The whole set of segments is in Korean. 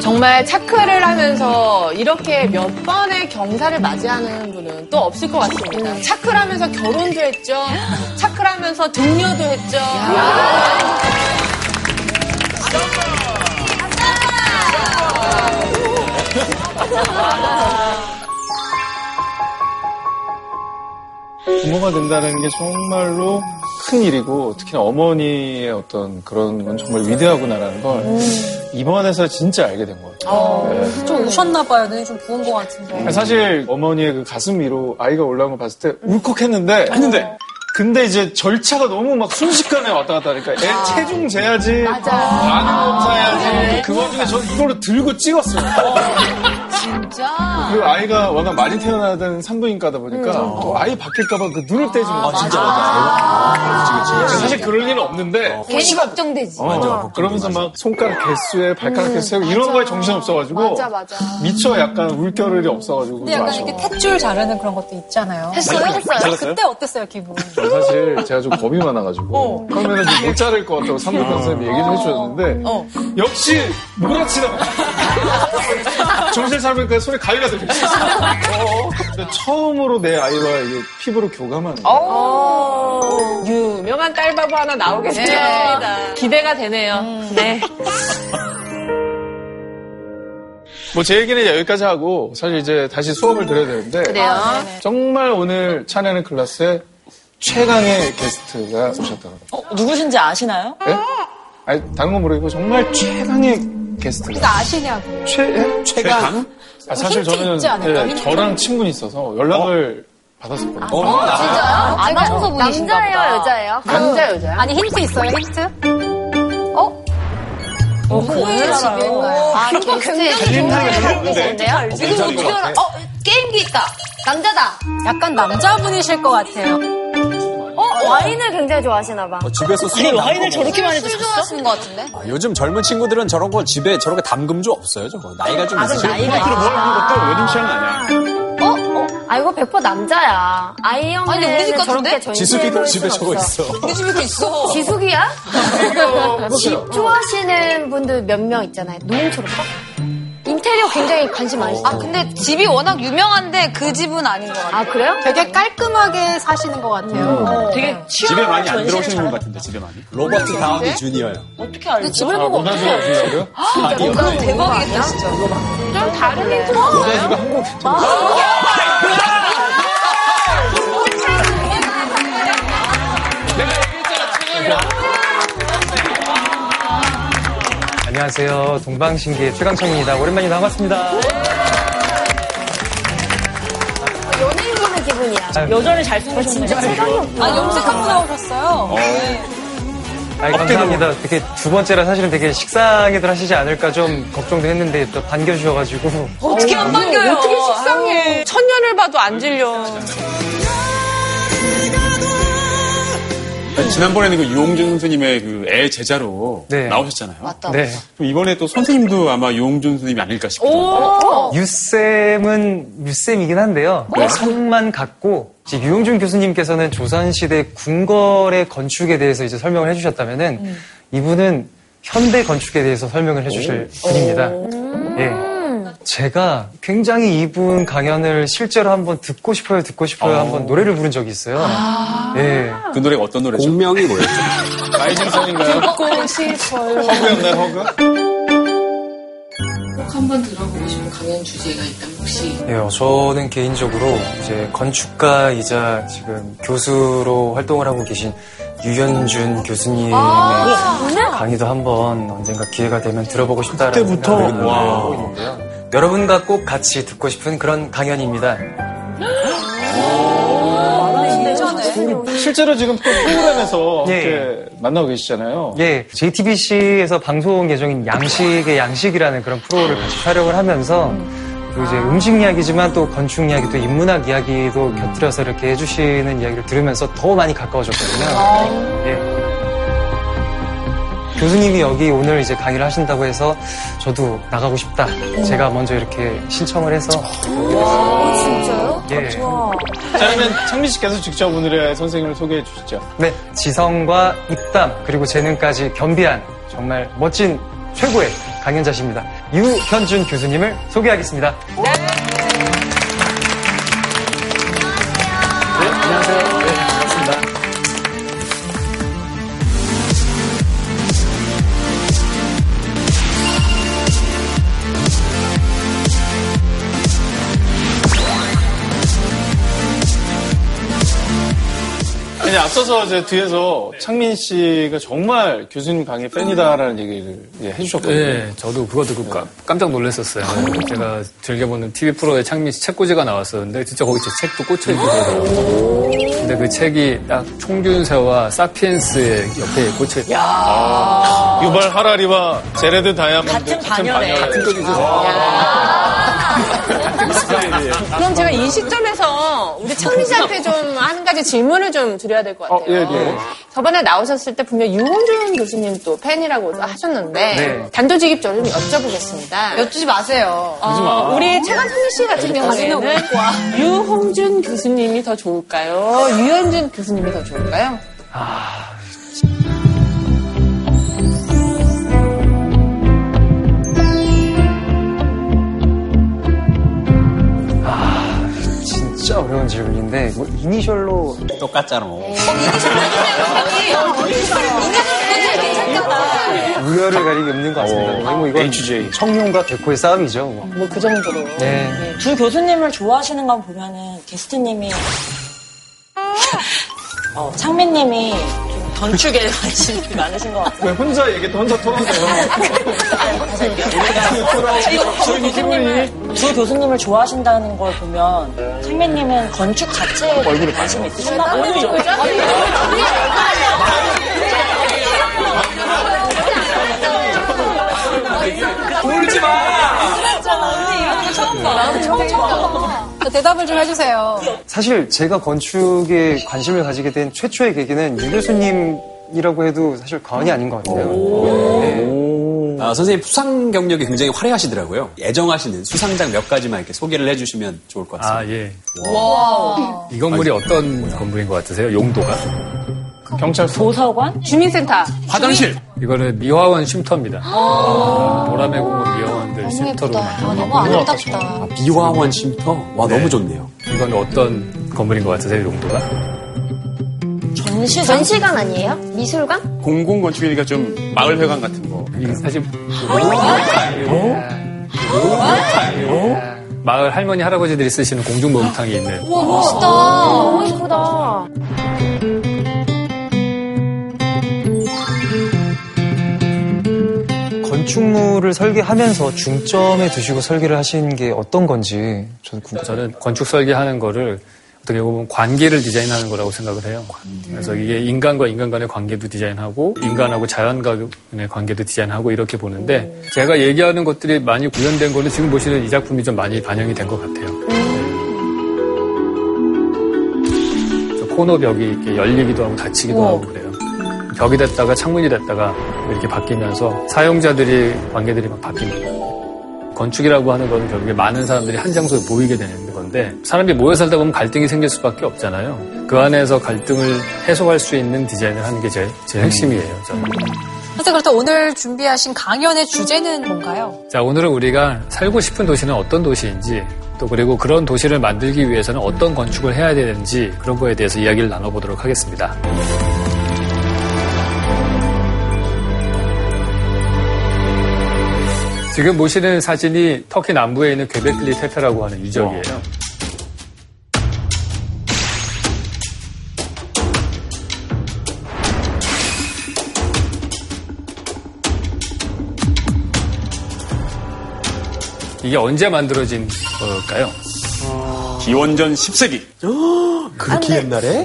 정말 차크를 하면서 이렇게 몇 번의 경사를 맞이하는 분은 또 없을 것 같습니다. 차크를 하면서 결혼도 했죠. 차크를 하면서 등려도 했죠. 부모가 된다는 게 정말로 큰 일이고 특히나 어머니의 어떤 그런 건 정말 위대하구나라는 걸 이번에서 진짜 알게 된것 같아요. 네. 좀 우셨나봐요. 눈이 좀 부은 것 같은데. 사실 어머니의 그 가슴 위로 아이가 올라온 걸 봤을 때 울컥했는데 했는데 근데 이제 절차가 너무 막 순식간에 왔다 갔다 하니까 애 체중 재야지 반응 검사해야지 그 와중에 저 이걸로 들고 찍었어요. 진짜? 그리고 아이가 워낙 많이 태어나던 산부인과다 보니까 또 아이 바뀔까봐 그 눈을 떼지 못하고 진짜 사실 그럴 일은 없는데 괜히 걱정되지. 어, 그러면서 막 손가락 개수에 발가락 개수에 이런 거에 정신 없어가지고 맞아, 맞아. 미처 약간 울겨를이 없어가지고 근데 약간 좀 이렇게. 탯줄 자르는 그런 것도 있잖아요. 했어요? 했어요? 그때 어땠어요, 기분? 저 사실 제가 좀 겁이 많아가지고 그러면은 좀못 자를 것 같다고 산부인과 선생님이 얘기 좀 해주셨는데 역시 몰아치다 정신 차리니까 손에 가위가 들렸어요. 근데 처음으로 내 아이와 피부로 교감하는 거예요. 어. 유명한 딸바보 하나 나오겠습니다. 기대가 되네요. 네. 뭐제 얘기는 여기까지 하고 사실 이제 다시 수업을 드려야 되는데 그래요. 정말 오늘 찬양의 클래스에 최강의 게스트가 오셨더라고요. 어, 누구신지 아시나요? 예? 아니 다른 건 모르겠고 정말 최강의 게스트가 나 아시냐고. 최 예? 최강? 아, 사실 힌트 저는 힌트. 저랑 친분이 있어서 연락을 받았었거든요. 진짜요? 아나운서 분이신가 남자예요. 여자예요? 남자, 여자야? 아니, 힌트 있어요, 힌트? 어? 누구의 집인가요? 아, 게스트 하고 계신데요? 이거 어떻게 알아? 어, 게임기 있다. 남자다. 약간 남자분이실 것 같아요. 어, 와인을 굉장히 좋아하시나 봐. 어, 집에서 술 아니 와인을 저렇게 많이 술 드셨어? 좋아하시는 것 같은데? 아, 요즘 젊은 친구들은 저런 거 집에 저렇게 담금주 없어요, 저거. 나이가 좀 있으시죠? 나이가 뭐 하는 것도 웨딩샷은 아니야. 어? 어? 아, 이거 100% 남자야. 아이 형은 아니, 우리 집 저렇게 같은데? 놓을 집에 순 저거. 있어. 우리 집에도 있어. 지숙이야? 해보세요. 좋아하시는 분들 몇 명 있잖아요. 노홍철 오빠? 인테리어 굉장히 관심 많으시죠? 아, 근데 집이 워낙 유명한데 그 집은 아닌 것 같아요. 아, 그래요? 되게 깔끔하게 사시는 것 같아요. 되게 집에 많이 안 들어오시는 잘- 분 같은데, 집에 많이. 로버트 다우니 주니어요. 어떻게 알죠? 집을 아, 보고 로나스 오신다고요? 그건 대박이겠다, 진짜. 좀 다른 힌트 로나스가 한국 안녕하세요. 동방신기의 최강창입니다. 오랜만이다. 반갑습니다. 연예인 보는 기분이야. 여전히 잘생기셨네요. 아, 염색하고 나오셨어요. 아이, 감사합니다. 되게 두 번째라 사실은 되게 식상해들 하시지 않을까 좀 걱정도 했는데 또 반겨주셔가지고. 어떻게 안 반겨요? 어떻게 식상해. 천년을 봐도 안 질려. 지난번에는 그 유홍준 선생님의 그 애 제자로 네. 나오셨잖아요. 맞다. 네. 그럼 이번에 또 선생님도 아마 유홍준 선생님이 아닐까 싶어요. 유쌤은 유쌤이긴 한데요. 성만 같고 이제 유용준 교수님께서는 조선시대 궁궐의 건축에 대해서 이제 설명을 해주셨다면은 이분은 현대 건축에 대해서 설명을 해주실 분입니다. 예. 제가 굉장히 이분 강연을 실제로 한번 듣고 싶어요, 듣고 싶어요 한번 노래를 부른 적이 있어요. 예. 그 노래가 어떤 노래죠? 공명이 뭐였죠? 라이징선인가요? 듣고 싶어요. 허그였나요, 허그? 꼭 한번 들어보고 싶은 강연 주제가 있다면 혹시 예, 저는 개인적으로 이제 건축가이자 지금 교수로 활동을 하고 계신 유현준 교수님의 강의도 한번 언젠가 기회가 되면 들어보고 싶다라는 그때부터? 생각을 와. 하고 있는데요. 여러분과 꼭 같이 듣고 싶은 그런 강연입니다. 실제로 지금 또 프로그램에서 예. 이렇게 만나고 계시잖아요. 예, JTBC에서 방송 예정인 양식의 양식이라는 그런 프로를 같이 촬영을 하면서 그 이제 음식 이야기지만 또 건축 이야기 또 인문학 이야기도 곁들여서 이렇게 해주시는 이야기를 들으면서 더 많이 가까워졌거든요. 예. 교수님이 여기 오늘 이제 강의를 하신다고 해서 저도 나가고 싶다. 제가 먼저 이렇게 신청을 해서 진짜요? 예. 자, 그러면 창민 씨께서 직접 오늘의 선생님을 소개해 주시죠. 네, 지성과 입담 그리고 재능까지 겸비한 정말 멋진 최고의 강연자십니다. 유현준 교수님을 소개하겠습니다. 네, 아니, 앞서서 제 뒤에서 창민 씨가 정말 교수님 강의 팬이다라는 얘기를 예, 해주셨거든요. 네, 저도 그거 듣고 깜- 깜짝 놀랐었어요. 제가 즐겨보는 TV 프로에 창민 씨 책꽂이가 나왔었는데 진짜 거기 제 책도 꽂혀있더라고요. 근데 그 책이 딱 총균세와 사피엔스의 옆에 꽂혀있어요. 유발 하라리와 제레드 다이아몬드 같은 반열에. 같은 쪽이죠. 그럼 제가 이 시점에서 우리 창민 씨한테 좀 한 가지 질문을 좀 드려야 될 것 같아요. 어, 예, 예. 저번에 나오셨을 때 분명 유홍준 교수님 또 팬이라고 하셨는데 네. 단도직입적으로 좀 여쭤보겠습니다. 여쭈지 마세요. 어, 우리 최강창민 씨 같은 경우에는 유홍준 교수님이 더 좋을까요? 유현준 교수님이 더 좋을까요? 진짜 어려운 질문인데 뭐 이니셜로 똑같잖아. 우열을 가리기 없는 것 같습니다. 거의 뭐 이건 HJ. 청룡과 백호의 싸움이죠. 뭐. 뭐그 정도로. 네. 두 교수님을 좋아하시는 건 보면은 게스트님이 어, 창민님이 좀 건축에 관심이 많으신 것 같아요. 왜 혼자 얘기했다 혼자 터는데요? 두 교수님을, 두 교수님을 좋아하신다는 걸 보면 창민님은 건축 자체에 관심이 있으신가 봐요. 대답을 좀 해주세요. 사실 제가 건축에 관심을 가지게 된 최초의 계기는 유 교수님이라고 해도 사실 과언이 아닌 것 같아요. 네. 아, 선생님 수상 경력이 굉장히 화려하시더라고요. 애정하시는 수상작 몇 가지만 이렇게 소개를 해주시면 좋을 것 같습니다. 아, 예. 이 건물이 어떤 건물인 것 같으세요? 용도가? 경찰서. 도서관? 주민센터. 화장실. 이거는 미화원 쉼터입니다. 보라매 공원 미화원들 쉼터로 만든 너무 아름답다. 비화원 쉼터? 와, 너무 좋네요. 이건 어떤 건물인 것 같으세요? 용도가? 전시관? 전시관 아니에요? 미술관? 공공 건축이니까 좀 마을회관 같은 거. 이게 사실 마을 할머니 할아버지들이 쓰시는 공중 목욕탕이 있는 멋있다. 너무 예쁘다. 건축물을 설계하면서 중점에 두시고 설계를 하시는 게 어떤 건지 저는 궁금해요. 저는 건축 설계하는 거를 어떻게 보면 관계를 디자인하는 거라고 생각을 해요. 그래서 이게 인간과 인간 간의 관계도 디자인하고 인간하고 자연과의 관계도 디자인하고 이렇게 보는데 제가 얘기하는 것들이 많이 구현된 거는 지금 보시는 이 작품이 좀 많이 반영이 된 것 같아요. 저 코너 벽이 이렇게 열리기도 하고 닫히기도 하고 그래요. 벽이 됐다가 창문이 됐다가 이렇게 바뀌면서 사용자들이 관계들이 막 바뀝니다. 건축이라고 하는 거는 결국에 많은 사람들이 한 장소에 모이게 되는 건데 사람이 모여 살다 보면 갈등이 생길 수밖에 없잖아요. 그 안에서 갈등을 해소할 수 있는 디자인을 하는 게제 핵심이에요. 저는. 하여튼 그렇다 오늘 준비하신 강연의 주제는 뭔가요? 자, 오늘은 우리가 살고 싶은 도시는 어떤 도시인지 또 그리고 그런 도시를 만들기 위해서는 어떤 건축을 해야 되는지 그런 거에 대해서 이야기를 나눠보도록 하겠습니다. 지금 보시는 사진이 터키 남부에 있는 괴베클리 테페라고 하는 유적이에요. 이게 언제 만들어진 걸까요? 기원전 10세기. 그렇게 옛날에?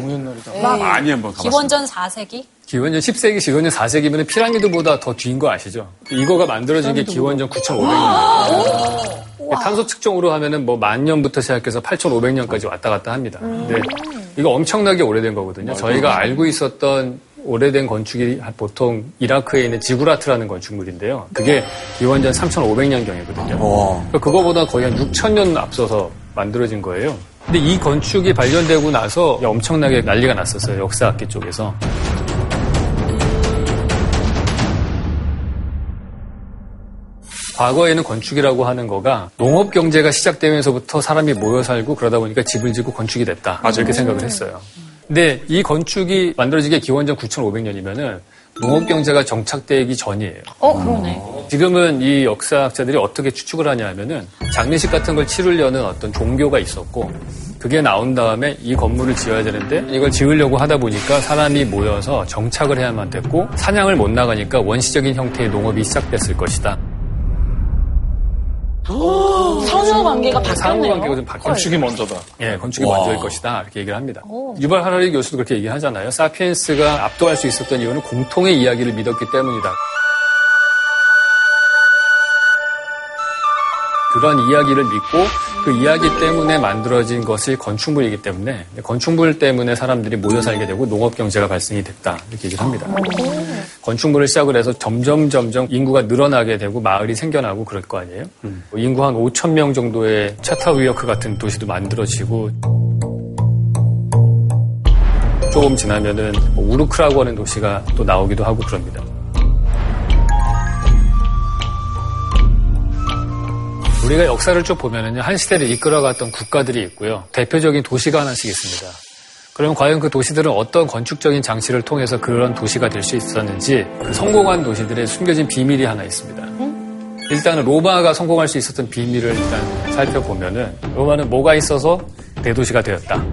많이 한번 가봤습니다. 기원전 4세기? 기원전 10세기, 기원전 4세기면 피라미드보다 더 뒤인 거 아시죠? 이거가 만들어진 게 기원전 9,500년. 탄소 측정으로 하면은 뭐 만 년부터 시작해서 8,500년까지 왔다 갔다 합니다. 근데 이거 엄청나게 오래된 거거든요. 저희가 알고 있었던 오래된 건축이 보통 이라크에 있는 지구라트라는 건축물인데요. 그게 기원전 3,500년경이거든요. 그러니까 그거보다 거의 한 6,000년 앞서서 만들어진 거예요. 근데 이 건축이 발견되고 나서 엄청나게 난리가 났었어요. 역사학계 쪽에서. 과거에는 건축이라고 하는 거가 농업 경제가 시작되면서부터 사람이 모여 살고 그러다 보니까 집을 짓고 건축이 됐다. 맞아. 이렇게 생각을 했어요. 근데 이 건축이 만들어지게 기원전 9,500년이면은 농업 경제가 정착되기 전이에요. 어, 그러네. 지금은 이 역사학자들이 어떻게 추측을 하냐 하면은 장례식 같은 걸 치르려는 어떤 종교가 있었고 그게 나온 다음에 이 건물을 지어야 되는데 이걸 지으려고 하다 보니까 사람이 모여서 정착을 해야만 됐고 사냥을 못 나가니까 원시적인 형태의 농업이 시작됐을 것이다. 상호 관계가 바뀌었네요. 상호 관계가 좀 바뀌었어요. 건축이 먼저다. 예, 건축이 먼저일 것이다. 이렇게 얘기를 합니다. 유발 하라리 교수도 그렇게 얘기하잖아요. 사피엔스가 압도할 수 있었던 이유는 공통의 이야기를 믿었기 때문이다. 그런 이야기를 믿고 그 이야기 때문에 만들어진 것이 건축물이기 때문에 건축물 때문에 사람들이 모여 살게 되고 농업 경제가 발생이 됐다 이렇게 얘기를 합니다. 건축물을 시작을 해서 점점 점점 인구가 늘어나게 되고 마을이 생겨나고 그럴 거 아니에요. 뭐 인구 한 5천 명 정도의 차타위어크 같은 도시도 만들어지고 조금 지나면은 뭐 우르크라고 하는 도시가 또 나오기도 하고 그럽니다. 우리가 역사를 쭉 보면은요, 한 시대를 이끌어갔던 국가들이 있고요. 대표적인 도시가 하나씩 있습니다. 그럼 과연 그 도시들은 어떤 건축적인 장치를 통해서 그런 도시가 될 수 있었는지 그 성공한 도시들의 숨겨진 비밀이 하나 있습니다. 일단은 로마가 성공할 수 있었던 비밀을 일단 살펴보면은 로마는 뭐가 있어서 대도시가 되었다.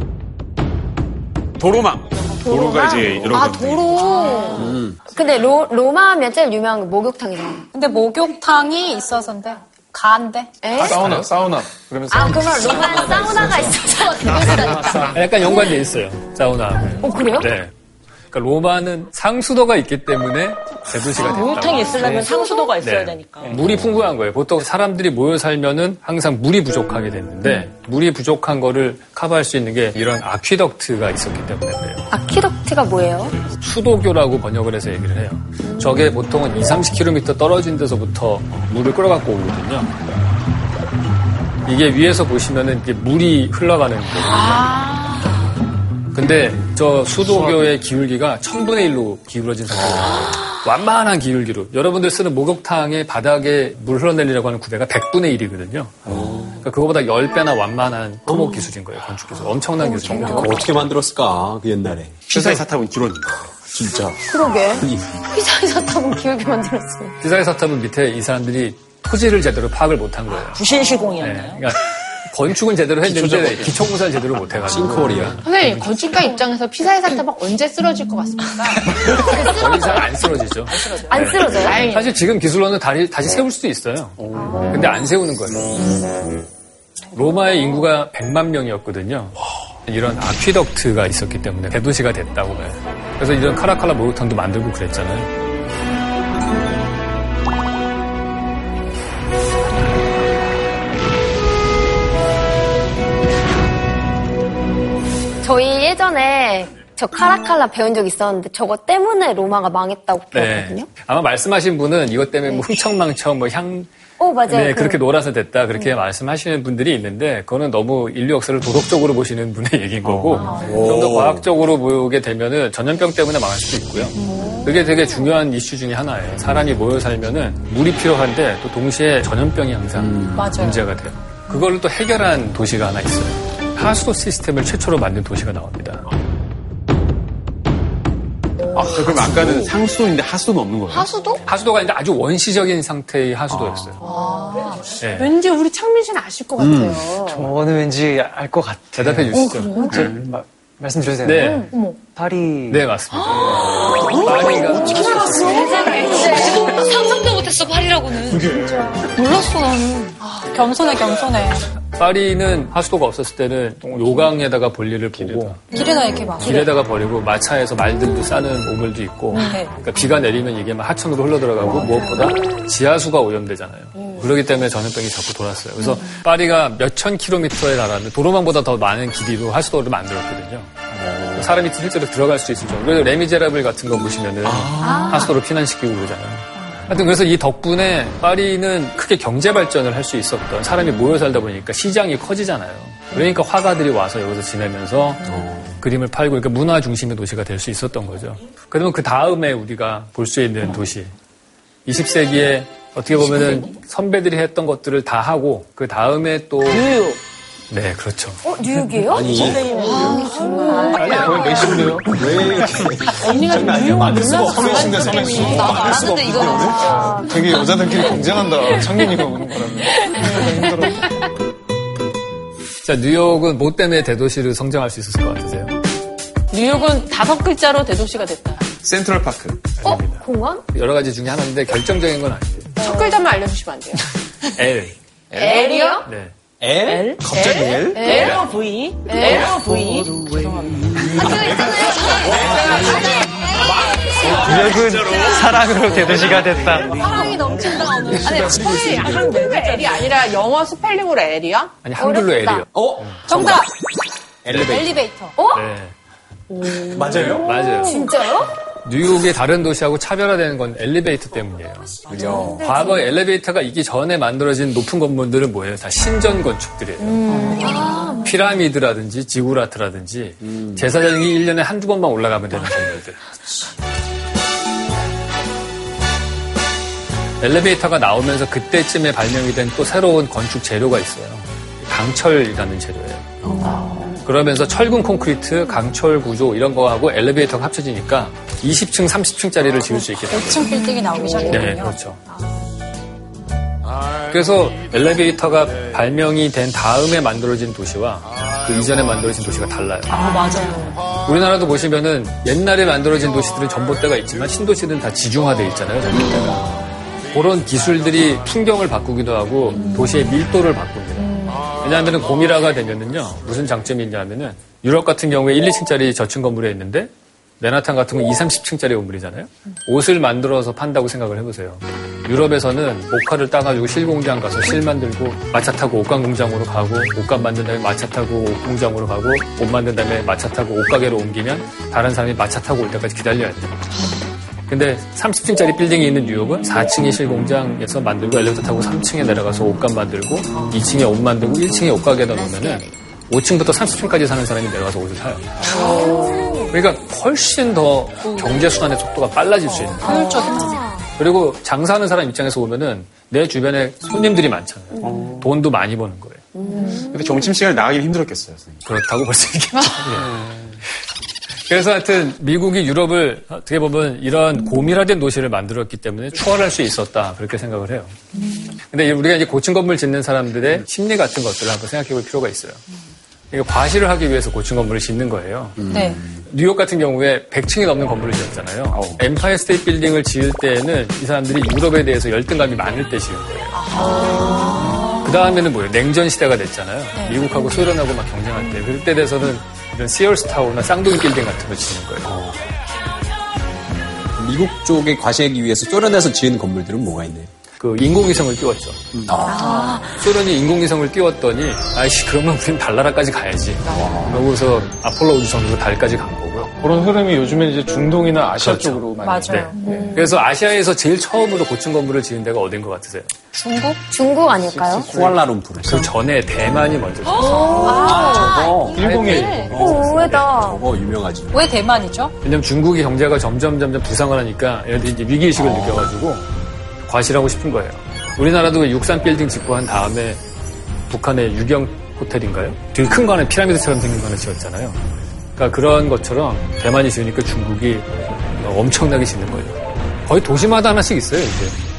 도로망. 도로가 이제 여러 아, 군데. 도로. 근데 로, 로마 하면 제일 유명한 게 목욕탕이잖아. 근데 목욕탕이 있어서인데 간대. 에? 사우나, 사우나. 그러면 아, 사우나. 그러면 로마에 사우나가 있어서 대도시가 됐다. 아, 약간 연관돼 있어요. 사우나하고. 어, 그래요? 네. 그러니까 로마는 상수도가 있기 때문에 대도시가 됐다. 목욕탕이 있으려면 상수도가 있어야 네. 되니까. 물이 풍부한 거예요. 보통 사람들이 모여 살면은 항상 물이 부족하게 됐는데 물이 부족한 거를 커버할 수 있는 게 이런 아퀴덕트가 있었기 때문에 그래요. 아키덕트가 뭐예요? 수도교라고 번역을 해서 얘기를 해요. 저게 보통은 2, 30km 떨어진 데서부터 물을 끌어갖고 오거든요. 이게 위에서 보시면은 이게 물이 흘러가는 거예요. 근데 저 수도교의 기울기가 1000분의 1로 기울어진 상태예요. 완만한 기울기로. 여러분들 쓰는 목욕탕의 바닥에 물 흘러내리려고 하는 구배가 100분의 1이거든요. 그러니까 그거보다 10배나 완만한 토목 기술인 거예요, 건축 기술. 엄청난 기술입니다. 그거 어떻게 만들었을까? 그 옛날에. 피사의 사탑은 기론입니다. 진짜. 그러게. 피자에서 타면 기억이 만들었어요. 피사의 사탑은 밑에 이 사람들이 토지를 제대로 파악을 못한 거예요. 부실시공이었나요? 네, 그러니까 건축은 제대로 했는데 기초공사를 제대로 못해가지고 싱크홀이야. 선생님, 건축가 입장에서 피사의 사탑은 언제 쓰러질 것 같습니까? 거의 잘안 쓰러지죠. 안 쓰러져요? 다행이에요. 사실 지금 기술로는 다시, 다시 세울 수도 있어요. 근데 안 세우는 거예요. 로마의 인구가 100만 명이었거든요. 이런 아퀴덕트가 있었기 때문에 대도시가 됐다고 봐요. 그래서 이런 카라칼라 목욕탕도 만들고 그랬잖아요. 저희 예전에 저 카라칼라 배운 적 있었는데 저거 때문에 로마가 망했다고 네. 배웠거든요. 아마 말씀하신 분은 이것 때문에 뭐 흥청망청 뭐 향, 오, 맞아요. 네, 그- 그렇게 놀아서 됐다. 그렇게 말씀하시는 분들이 있는데, 그거는 너무 인류 역사를 도덕적으로 보시는 분의 얘기인 거고, 좀더 과학적으로 보게 되면은 전염병 때문에 망할 수도 있고요. 그게 되게 중요한 이슈 중에 하나예요. 사람이 모여 살면은 물이 필요한데, 또 동시에 전염병이 항상 문제가 돼요. 그걸 또 해결한 도시가 하나 있어요. 하수도 시스템을 최초로 만든 도시가 나옵니다. 아, 그럼 아까는 상수도인데 하수도는 없는 거예요? 하수도? 하수도가 이제 아주 원시적인 상태의 하수도였어요. 네. 왠지 우리 창민 씨는 아실 것 같아요. 저는 왠지 알 것 같아요. 대답해 주시죠. 저, 마- 말씀드려도 네. 되나요? 파리. 네, 맞습니다. 파리가 상상도 못했어, 파리라고는. 몰랐어, 나는. 아, 겸손해, 겸손해. 파리는 하수도가 없었을 때는 요강에다가 볼일을 보고 길에다 이렇게 막. 길에다가 버리고 마차에서 말들도 싸는 오물도 있고 네. 그러니까 비가 내리면 이게 막 하천으로 흘러들어가고 무엇보다 지하수가 오염되잖아요. 그렇기 때문에 전염병이 자꾸 돌았어요. 그래서 파리가 몇천 킬로미터에 달하는 도로망보다 더 많은 길이로 하수도를 만들었거든요. 사람이 실제로 들어갈 수 있을 정도. 그래서 레미제라블 같은 거 보시면은 하수도로 피난시키고 그러잖아요. 하여튼 그래서 이 덕분에 파리는 크게 경제 발전을 할 수 있었던 사람이 모여 살다 보니까 시장이 커지잖아요. 그러니까 화가들이 와서 여기서 지내면서 그림을 팔고 그러니까 문화 중심의 도시가 될 수 있었던 거죠. 그러면 그 다음에 우리가 볼 수 있는 도시 20세기에 어떻게 보면은 선배들이 했던 것들을 다 하고 그 다음에 또 뉴욕. 네, 그렇죠. 어, 뉴욕이에요? 아니, 아니, 거의 메시인데요? 언니가 좀 유용한 만들 수가 몰라서 없어요, 신대 장난이 선배님. 있겠니? 나도 만들 수가 알았는데 진짜. 되게 여자들끼리 경쟁한다. 창민이가 오는. 힘들어. 자, 뉴욕은 뭐 때문에 대도시를 성장할 수 있었을 것 같으세요? 뉴욕은 다섯 글자로 대도시가 됐다. 센트럴 파크. 어? 공원? 여러 가지 중에 하나인데 결정적인 건 아니에요. 첫 글자만 알려주시면 안 돼요? L. L이요? 네. L? 갑자기 L? LOV. LOV. 뉴욕은 사랑으로 대도시가 됐다. 사랑이 넘친다, 오늘. 아니, 한글로 L이 아니라 영어 스펠링으로 L이야? 아니, 한글로. L이요. 어? 정답! 엘리베이터. 엘리베이터. 어? 네. 맞아요? 맞아요. 진짜요? 뉴욕의 다른 도시하고 차별화되는 건 엘리베이터 때문이에요. 그죠. 과거 엘리베이터가 있기 전에 만들어진 높은 건물들은 뭐예요? 다 신전 건축들이에요. 피라미드라든지 지구라트라든지 제사장이 1년에 한두 번만 올라가면 되는 건물들. 엘리베이터가 나오면서 그때쯤에 발명이 된 또 새로운 건축 재료가 있어요. 강철이라는 재료예요. 그러면서 철근 콘크리트, 강철 구조 이런 거하고 엘리베이터가 합쳐지니까 20층, 30층짜리를 지을 수 있게 돼요. 5층 빌딩이 나오기 시작했군요. 네, 그렇죠. 그래서 엘리베이터가 발명이 된 다음에 만들어진 도시와 그 이전에 만들어진 도시가 달라요. 아, 맞아요. 우리나라도 보시면은 옛날에 만들어진 도시들은 전봇대가 있지만 신도시는 다 지중화돼 있잖아요. 전봇대가. 그런 기술들이 풍경을 바꾸기도 하고 도시의 밀도를 바꿉니다. 왜냐하면 고미라가 되면은요 무슨 장점이 있냐면은 유럽 같은 경우에 1, 2층짜리 저층 건물에 있는데 맨하탄 같은 건 2, 30층짜리 건물이잖아요. 옷을 만들어서 판다고 생각을 해보세요. 유럽에서는 목화를 따가지고 실공장 가서 실 만들고 마차 타고 옷감 공장으로 가고 옷감 만든 다음에 마차 타고 옷 공장으로 가고 옷 만든 다음에 마차 타고 옷가게로 옮기면 다른 사람이 마차 타고 올 때까지 기다려야 돼요. 근데 30층짜리 빌딩이 있는 뉴욕은 4층의 실공장에서 만들고 엘리베이터 타고 3층에 내려가서 옷감 만들고 2층에 옷 만들고 1층에 옷가게에다 놓으면은 5층부터 30층까지 사는 사람이 내려가서 옷을 사요. 그러니까 훨씬 더 경제 순환의 속도가 빨라질 수 있는 거예요. 그리고 장사하는 사람 입장에서 보면은 내 주변에 손님들이 많잖아요. 돈도 많이 버는 거예요. 근데 점심시간에 나가기 힘들었겠어요, 선생님. 그렇다고 볼 수 있겠죠. 예. 그래서 하여튼 미국이 유럽을 어떻게 보면 이런 고밀화된 도시를 만들었기 때문에 추월할 수 있었다 그렇게 생각을 해요. 근데 우리가 이제 고층 건물 짓는 사람들의 심리 같은 것들을 한번 생각해 볼 필요가 있어요. 이거 과시를 하기 위해서 고층 건물을 짓는 거예요. 네. 뉴욕 같은 경우에 100층이 넘는 건물을 지었잖아요. 엠파이어 스테이트 빌딩을 지을 때에는 이 사람들이 유럽에 대해서 열등감이 많을 때 지은 거예요. 그 다음에는 뭐예요? 냉전 시대가 됐잖아요. 미국하고 소련하고 막 경쟁할 때. 그때 돼서는 이런 시어스 타워나 쌍둥이 빌딩 같은 걸 짓는 거예요. 미국 쪽에 과시하기 위해서 쪼려내서 지은 건물들은 뭐가 있나요? 그 인공위성을 띄웠죠. 소련이 인공위성을 띄웠더니 아이씨 그러면 우린 달나라까지 가야지. 그러고서 아폴로 우주선으로 달까지 간 거고요. 그런 흐름이 요즘에 이제 중동이나 아시아 그렇죠. 쪽으로 많이. 맞아요. 네. 그래서 아시아에서 제일 처음으로 고층 건물을 지은 데가 어딘 것 같으세요? 중국? 중국 아닐까요? 쿠알라룸푸르. 그 전에 대만이 먼저 지었어요. 저거, 일공일. 오, 의외다. 저거 유명하지. 왜 대만이죠? 왜냐면 중국이 경제가 점점 점점 부상을 하니까 얘네들이 이제 위기의식을 느껴가지고 과시하고 싶은 거예요. 우리나라도 육산 빌딩 짓고 한 다음에 북한의 유경 호텔인가요? 되게 큰거 하나 피라미드처럼 생긴 거 하나 지었잖아요. 그러니까 그런 것처럼 대만이 지으니까 중국이 엄청나게 짓는 거예요. 거의 도시마다 하나씩 있어요, 이제.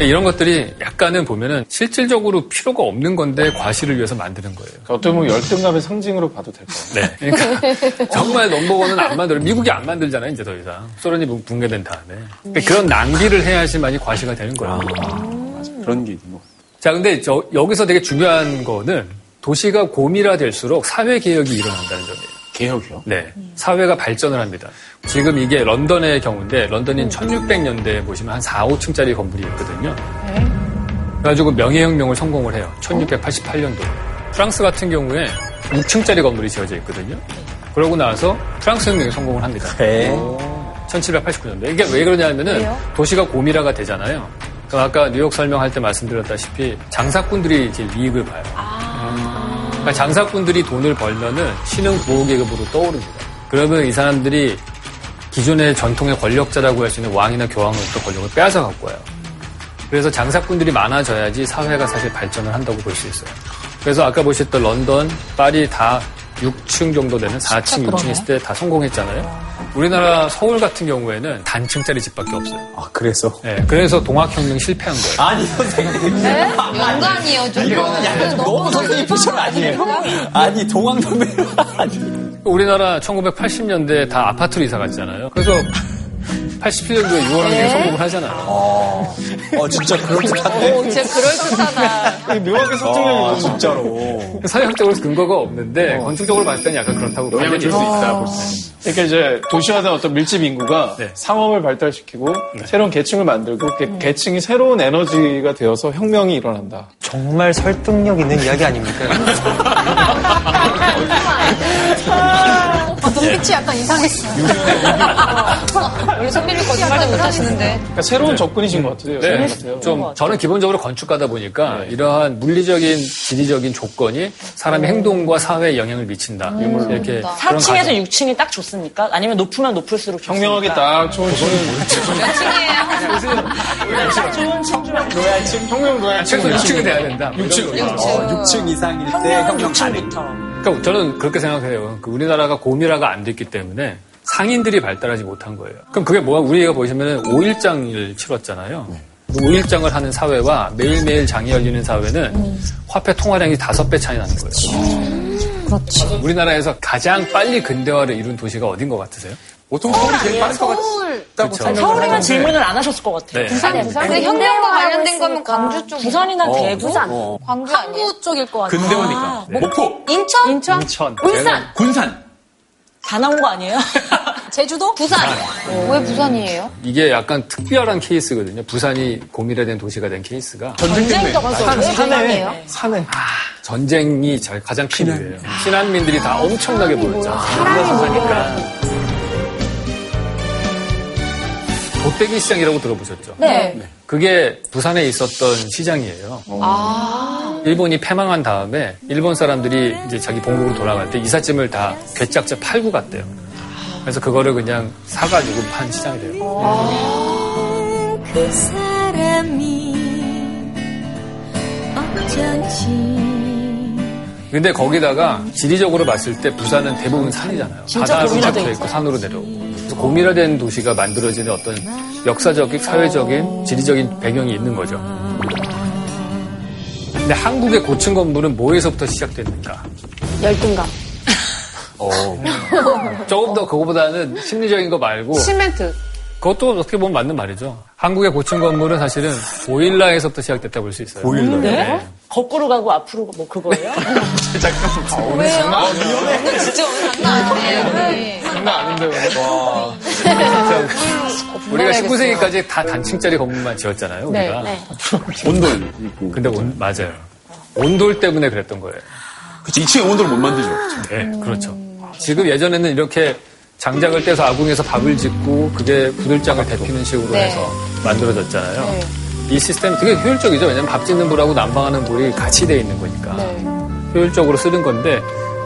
이런 것들이 약간은 보면은 실질적으로 필요가 없는 건데 과시를 위해서 만드는 거예요. 어떻게 보면 열등감의 상징으로 봐도 될것 같아요. 네. 그러니까 정말 넘버원은 안 만들어. 미국이 안 만들잖아요, 이제 더 이상. 소련이 붕괴된 다음에. 그러니까 그런 낭비를 해야지만이 과시가 되는 거예요. 그런 게 있는 거. 자, 근데 저, 여기서 되게 중요한 거는 도시가 고밀화될수록 사회 개혁이 일어난다는 점이에요. 개혁이요? 네. 사회가 발전을 합니다. 지금 이게 런던의 경우인데, 런던인 1600년대에 보시면 한 4, 5층짜리 건물이 있거든요. 그래가지고 명예혁명을 성공을 해요. 1688년도. 프랑스 같은 경우에 6층짜리 건물이 지어져 있거든요. 그러고 나서 프랑스 혁명이 성공을 합니다. 배. 1789년도에. 이게 왜 그러냐면은 도시가 고밀화가 되잖아요. 그럼 아까 뉴욕 설명할 때 말씀드렸다시피 장사꾼들이 이제 이익을 봐요. 그러니까 장사꾼들이 돈을 벌면은 신흥 보호계급으로 떠오릅니다. 그러면 이 사람들이 기존의 전통의 권력자라고 할 수 있는 왕이나 교황으로부터 권력을 빼앗아 갖고 와요. 그래서 장사꾼들이 많아져야지 사회가 사실 발전을 한다고 볼 수 있어요. 그래서 아까 보셨던 런던, 파리 다 6층 정도 되는 4층, 6층 있을 때 다 성공했잖아요. 우리나라 서울 같은 경우에는 단층짜리 집밖에 없어요. 아, 그래서? 네, 그래서 동학혁명 실패한 거예요. 아니, 선생님. 네? 연관이요, 좀. 약간 좀 너무 선생님 피셜 아니에요? 아니, 동학농맹 아니. 우리나라 1980년대 다 아파트로 이사 갔잖아요. 그래서 87년도에 6월항쟁 성공을 하잖아요. 어, 어 진짜 그럴듯한데? 오, 진짜 그럴듯하다. 묘하게 설득력이 아, 진짜로. 사회학적으로 근거가 없는데 건축적으로 봤을 때는 약간 그렇다고 영향을 줄수 있다. 볼. 그러니까 이제 도시화된 어떤 밀집 인구가 네. 상업을 발달시키고 새로운 계층을 만들고 그 계층이 새로운 에너지가 되어서 혁명이 일어난다. 정말 설득력 있는 이야기 아닙니까? 눈빛이 약간 이상했어요. 우리 선배님 거짓말도 못하시는데. 그러니까 새로운 접근이신 것 같아요. 네, 것 같아요. 좀 저는 기본적으로 건축가다 보니까 이러한 물리적인 지리적인 조건이 사람의 행동과 사회에 영향을 미친다. 이렇게 그런 4층에서 가정. 6층이 딱 좋습니까? 아니면 높으면 높을수록 좋습니까? 혁명하게 딱 좋은 층은 노야층? 혁명 노야 최소 6층이 돼야 된다. 6층. 어, 6층 이상일 때 혁명 가능. 6층부터. 그러니까 저는 그렇게 생각해요. 그 우리나라가 고밀화가 안 됐기 때문에 상인들이 발달하지 못한 거예요. 그럼 그게 뭐야? 우리가 보시면 5일장을 치렀잖아요. 5일장을 하는 사회와 매일매일 장이 열리는 사회는 화폐 통화량이 다섯 배 차이 나는 거예요. 그렇지. 우리나라에서 가장 빨리 근대화를 이룬 도시가 어딘 것 같으세요? 보통 서울이 제일 빠를 것 같다고 그쵸. 생각을 서울이면 하는데. 질문을 안 하셨을 것 같아요. 네. 부산, 부산. 근데 현대와 관련된 거면 광주 쪽. 부산이나 대구? 부산. 어. 광주 아니에요? 항구 쪽일 것 같아요. 근대원이니까. 목포, 인천? 인천? 인천, 울산? 군산. 다 나온 거 아니에요? 제주도? 부산. 왜 부산이에요? 이게 약간 특별한 케이스거든요. 부산이 고밀화된 도시가 된 케이스가 전쟁터가 왜 부산이에요? 산에. 전쟁이 자- 가장 큰 이유예요. 피난민들이 다 엄청나게 모였잖아요. 사니까 도떼기 시장이라고 들어보셨죠? 네. 그게 부산에 있었던 시장이에요. 일본이 패망한 다음에 일본 사람들이 이제 자기 본국으로 돌아갈 때 이삿짐을 다 괴짝져 팔고 갔대요. 그래서 그거를 그냥 사가지고 판 시장이 돼요. 그 사람이 어쩐지 근데 거기다가 지리적으로 봤을 때 부산은 대부분 산이잖아요. 바다로 고밀화돼 쫙 있고 산으로 내려오고. 그래서 고밀화된 도시가 만들어지는 어떤 역사적인, 사회적인, 지리적인 배경이 있는 거죠. 근데 한국의 고층 건물은 뭐에서부터 시작됐는가? 열등감. 어. 조금 더 그거보다는 심리적인 거 말고 시멘트. 그것도 어떻게 보면 맞는 말이죠. 한국의 고층 건물은 사실은 보일러에서부터 시작됐다 볼 수 있어요. 보일러. 네? 거꾸로 가고 앞으로 가- 뭐 그거예요? 진짜 오늘 장난 아니에요. 장난 아닌데. 와. 우리가 19세기까지 다 단층짜리 건물만 지었잖아요. 네, 우리가. 네. 온돌 있고. 근데 온, 맞아요. 온돌 때문에 그랬던 거예요. 그치, 2층에 온돌을 못 만들죠. 네, 그렇죠. 지금 예전에는 이렇게 장작을 떼서 아궁에서 밥을 짓고 그게 부들장을 데피는 식으로 네. 해서 만들어졌잖아요. 네. 이 시스템이 되게 효율적이죠. 왜냐하면 밥 짓는 불하고 난방하는 불이 같이 돼 있는 거니까. 네. 효율적으로 쓰는 건데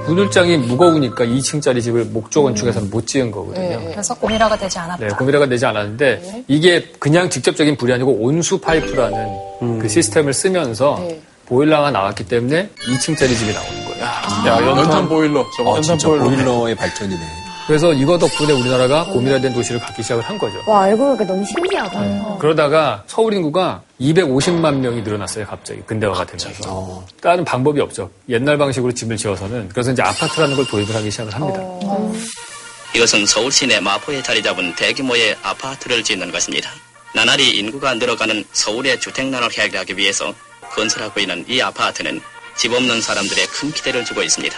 부들장이 무거우니까 2층짜리 집을 목조 건축에서는 못 지은 거거든요. 네. 그래서 고밀화가 되지 않았다. 네, 고미라가 되지 않았는데 이게 그냥 직접적인 불이 아니고 온수 파이프라는 그 시스템을 쓰면서 네. 보일러가 나왔기 때문에 2층짜리 집이 나오는 거예요. 야, 연탄 보일러. 저거 어, 연탄 진짜 보일러. 보일러의 발전이네. 그래서 이거 덕분에 우리나라가 고밀화된 도시를 갖기 시작을 한 거죠. 와, 알고 보니까 너무 신기하다. 그러다가 서울 인구가 250만 명이 늘어났어요, 갑자기. 근대화가 되면서. 어. 다른 방법이 없죠. 옛날 방식으로 집을 지어서는. 그래서 이제 아파트라는 걸 도입을 하기 시작을 합니다. 이것은 서울 시내 마포에 자리 잡은 대규모의 아파트를 짓는 것입니다. 나날이 인구가 늘어가는 서울의 주택난을 해결하기 위해서 건설하고 있는 이 아파트는 집 없는 사람들의 큰 기대를 주고 있습니다.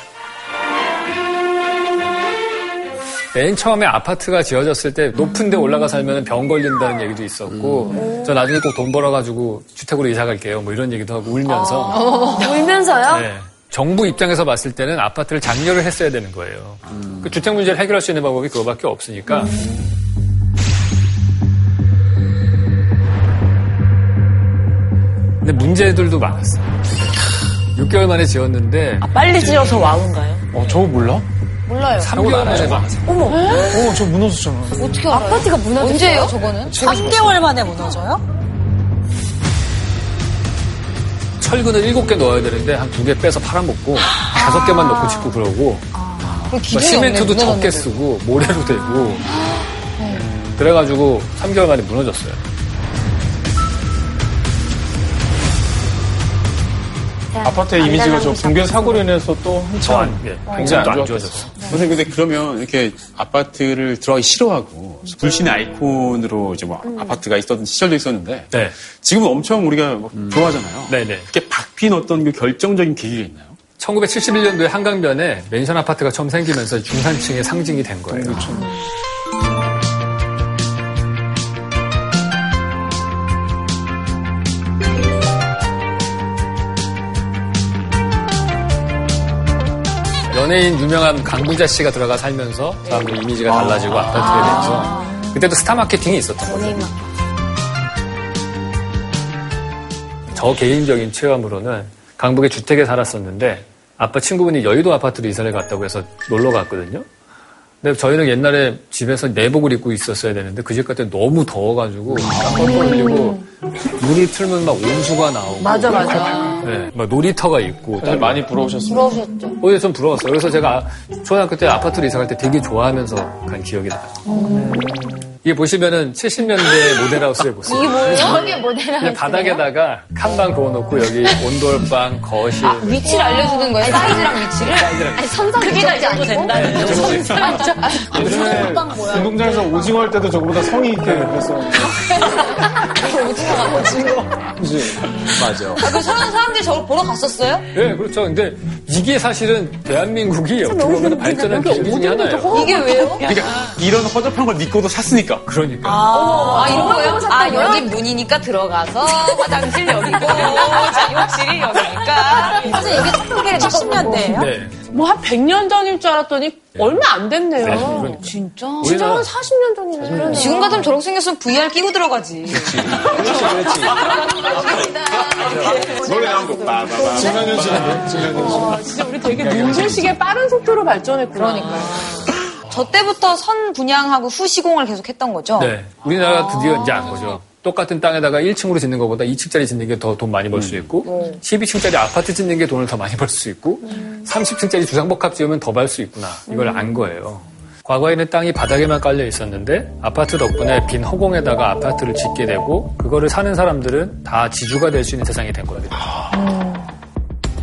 맨 처음에 아파트가 지어졌을 때 높은 데 올라가 살면 병 걸린다는 얘기도 있었고, 저 나중에 꼭 돈 벌어가지고 주택으로 이사 갈게요. 뭐 이런 얘기도 하고 울면서. 울면서요? 네. 정부 입장에서 봤을 때는 아파트를 장려를 했어야 되는 거예요. 그 주택 문제를 해결할 수 있는 방법이 그거밖에 없으니까. 근데 문제들도 많았어요. 6개월 만에 지었는데 아, 빨리 지어서 와우인가요? 어, 저거 몰라? 몰라요. 3개월 만에. 어머. 어, 저 무너졌잖아. 어떻게 알아요? 아파트가 무너졌어요? 언제예요, 저거는? 3개월 만에 무너져요? 철근을 7개 넣어야 되는데 한두개 빼서 팔아먹고 다섯 개만 넣고 짓고 그러고 뭐 시멘트도 적게 쓰고 모래로 대고 음, 그래가지고 3개월 만에 무너졌어요. 아파트의 이미지가 저 붕괴 사고로 인해서 또 한참 안, 예, 굉장히 안 좋아졌어. 선생님, 근데 그러면 이렇게 아파트를 들어가기 싫어하고 불신의 아이콘으로 이제 뭐 아파트가 있었던 시절도 있었는데 네. 지금은 엄청 우리가 막 좋아하잖아요. 네네. 그게 바뀐 어떤 그 결정적인 계기가 있나요? 1971년도에 한강변에 맨션 아파트가 처음 생기면서 중산층의 상징이 된 거예요. 연예인 유명한 강부자 씨가 들어가 살면서 사람들 이미지가 달라지고 아파트에 대해서 그때도 스타 마케팅이 있었던 거죠. 저 개인적인 체험으로는 강북의 주택에 살았었는데 아빠 친구분이 여의도 아파트로 이사를 갔다고 해서 놀러 갔거든요. 근데 저희는 옛날에 집에서 내복을 입고 있었어야 되는데 그 집 같은 너무 더워가지고 깜빡 걸리고 문을 틀면 막 온수가 나오고 맞아, 맞아. 네, 막 놀이터가 있고 사실 많이 부러우셨어요. 부러우셨죠? 어제 좀 부러웠어요. 그래서 제가 초등학교 때 아파트로 이사 갈 때 되게 좋아하면서 간 기억이 나요. 이게 보시면은 70년대 모델하우스의 모습. 이게 뭐예요? 저게 모델하우스. 바닥에다가 칸방 그어놓고 여기 온돌방, 거실. 위치를 알려주는 거예요? 사이즈랑 위치를? 아니, 선상 크기가 이 정도 된다는 예전에 운동장에서 오징어 할 때도 저거보다 성의 있게 그래서 그지 맞아. 아, 그 서양 사람들이 저걸 보러 갔었어요? 네, 그렇죠. 근데 이게 사실은 대한민국이 어떻게 보면 발전한 계기 중에 하나예요. 이게 왜요? 그러니까 이런 허접한 걸 믿고도 샀으니까. 그러니까. 아, 이런 거예요? 아, 여기 문이니까 들어가서 화장실 여기고, 자, 욕실이 여기니까. 사실 이게 1970년대예요? 네. 뭐한 100년 전일 줄 알았더니 얼마 안 됐네요. 그러니까. 진짜? 진짜 한 우리나라 40년 전이네. 지금 같으면 저렇게 생겼으면 VR 끼고 들어가지. 노래 나온 거 빠바바. 지난현실인데 지난현실 와, 진짜 우리 되게 눈부시게 빠른 속도로 발전했구나. 그러니까요. 저 때부터 선 분양하고 후 시공을 계속 했던 거죠? 네. 우리나라가 드디어 이제 안 거죠. 똑같은 땅에다가 1층으로 짓는 것보다 2층짜리 짓는 게 더 돈 많이 벌 수 있고, 12층짜리 아파트 짓는 게 돈을 더 많이 벌 수 있고, 30층짜리 주상복합 지으면 더 벌 수 있구나. 이걸 안 거예요. 과거에는 땅이 바닥에만 깔려 있었는데 아파트 덕분에 빈 허공에다가 아파트를 짓게 되고 그거를 사는 사람들은 다 지주가 될 수 있는 세상이 된 거예요.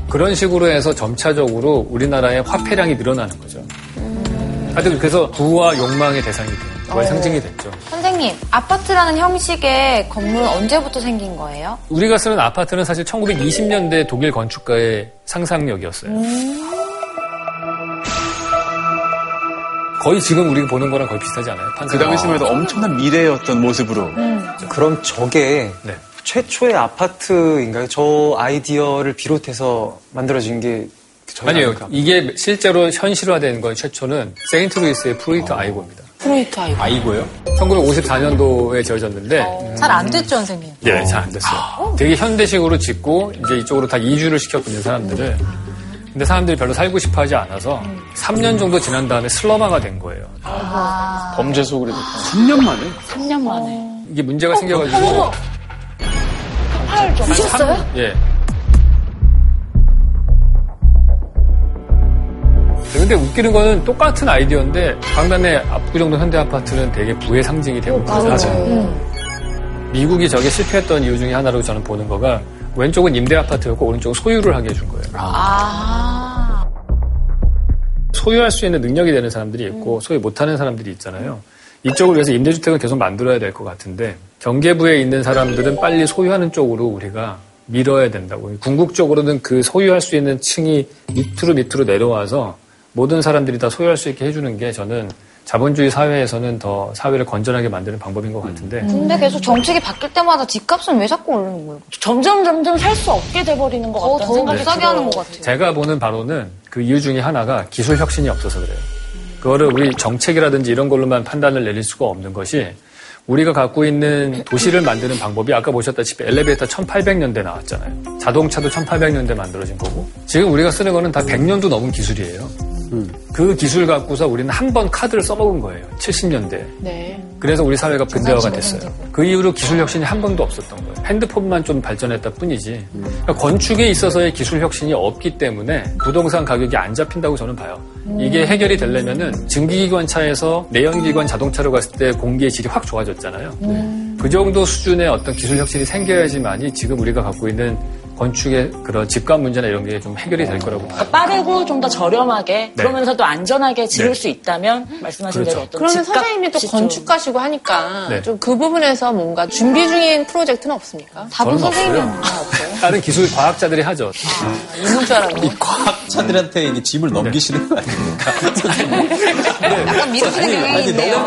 그런 식으로 해서 점차적으로 우리나라의 화폐량이 늘어나는 거죠. 하여튼 그래서 부와 욕망의 대상이 돼요. 그걸 상징이 됐죠. 선생님, 아파트라는 형식의 건물은 언제부터 생긴 거예요? 우리가 쓰는 아파트는 사실 1920년대 독일 건축가의 상상력이었어요. 거의 지금 우리가 보는 거랑 거의 비슷하지 않아요? 그 당시만 해도 엄청난 어떤 모습으로. 그럼 저게 네. 최초의 아파트인가요? 저 아이디어를 비롯해서 만들어진 게 아니에요. 아닙니까? 이게 실제로 현실화된 건 최초는 세인트루이스의 프루이트 아이고입니다. 프루이트 아이고. 아이고요? 1954년도에 지어졌는데 잘안 됐죠, 선생님? 예, 잘안 됐어요. 되게 현대식으로 짓고 이제 이쪽으로 다 이주를 시켰거든요, 사람들을. 근데 사람들이 별로 살고 싶어 하지 않아서 3년 정도 지난 다음에 슬럼화가 된 거예요. 범죄 소굴이 됐다. 3년 만에? 3년 만에. 이게 문제가 생겨가지고. 한 부셨어요? 예. 근데 웃기는 거는 똑같은 아이디어인데 강남의 압구정동 현대 아파트는 되게 부의 상징이 되고 있어요. 미국이 저게 실패했던 이유 중에 하나로 저는 보는 거가 왼쪽은 임대 아파트였고 오른쪽은 소유를 하게 해준 거예요. 아. 소유할 수 있는 능력이 되는 사람들이 있고 소유 못하는 사람들이 있잖아요. 이쪽을 위해서 임대주택을 계속 만들어야 될 것 같은데 경계부에 있는 사람들은 빨리 소유하는 쪽으로 우리가 밀어야 된다고. 궁극적으로는 그 소유할 수 있는 층이 밑으로 밑으로 내려와서 모든 사람들이 다 소유할 수 있게 해주는 게 저는 자본주의 사회에서는 더 사회를 건전하게 만드는 방법인 것 같은데 근데 계속 정책이 바뀔 때마다 집값은 왜 자꾸 오르는 거예요? 점점 점점 살 수 없게 돼버리는 것 더, 같다는 더 생각이 비싸게 들어요. 하는 것 같아요. 제가 보는 바로는 그 이유 중에 하나가 기술 혁신이 없어서 그래요. 그거를 우리 정책이라든지 이런 걸로만 판단을 내릴 수가 없는 것이 우리가 갖고 있는 도시를 만드는 방법이 아까 보셨다시피 엘리베이터 1800년대 나왔잖아요. 자동차도 1800년대 만들어진 거고 지금 우리가 쓰는 거는 다 100년도 넘은 기술이에요. 그 기술 갖고서 우리는 한 번 카드를 써먹은 거예요. 70년대. 네. 그래서 우리 사회가 근대화가 됐어요. 그 이후로 기술 혁신이 한 번도 없었던 거예요. 핸드폰만 좀 발전했다 뿐이지. 그러니까 건축에 있어서의 기술 혁신이 없기 때문에 부동산 가격이 안 잡힌다고 저는 봐요. 이게 해결이 되려면은 증기기관 차에서 내연기관 자동차로 갔을 때 공기의 질이 확 좋아졌잖아요. 그 정도 수준의 어떤 기술 혁신이 생겨야지만이 지금 우리가 갖고 있는 건축의 그런 집값 문제나 이런 게 좀 해결이 될 거라고 봐요. 그러니까 빠르고 좀 더 저렴하게 그러면서 또 안전하게 지을 네. 수 있다면 말씀하신 그렇죠. 대로 어떤 그러면 집값 선생님이 또. 건축가시고 하니까 네. 좀그 부분에서 뭔가 준비 중인 프로젝트는 없습니까? 저는 없어요. 다른 기술 과학자들이 하죠. 있는 줄 알았네. 과학자들한테 이게 짐을 넘기시는 거 아닙니까? 약간 밀어주는 경향이 아니, 있네요.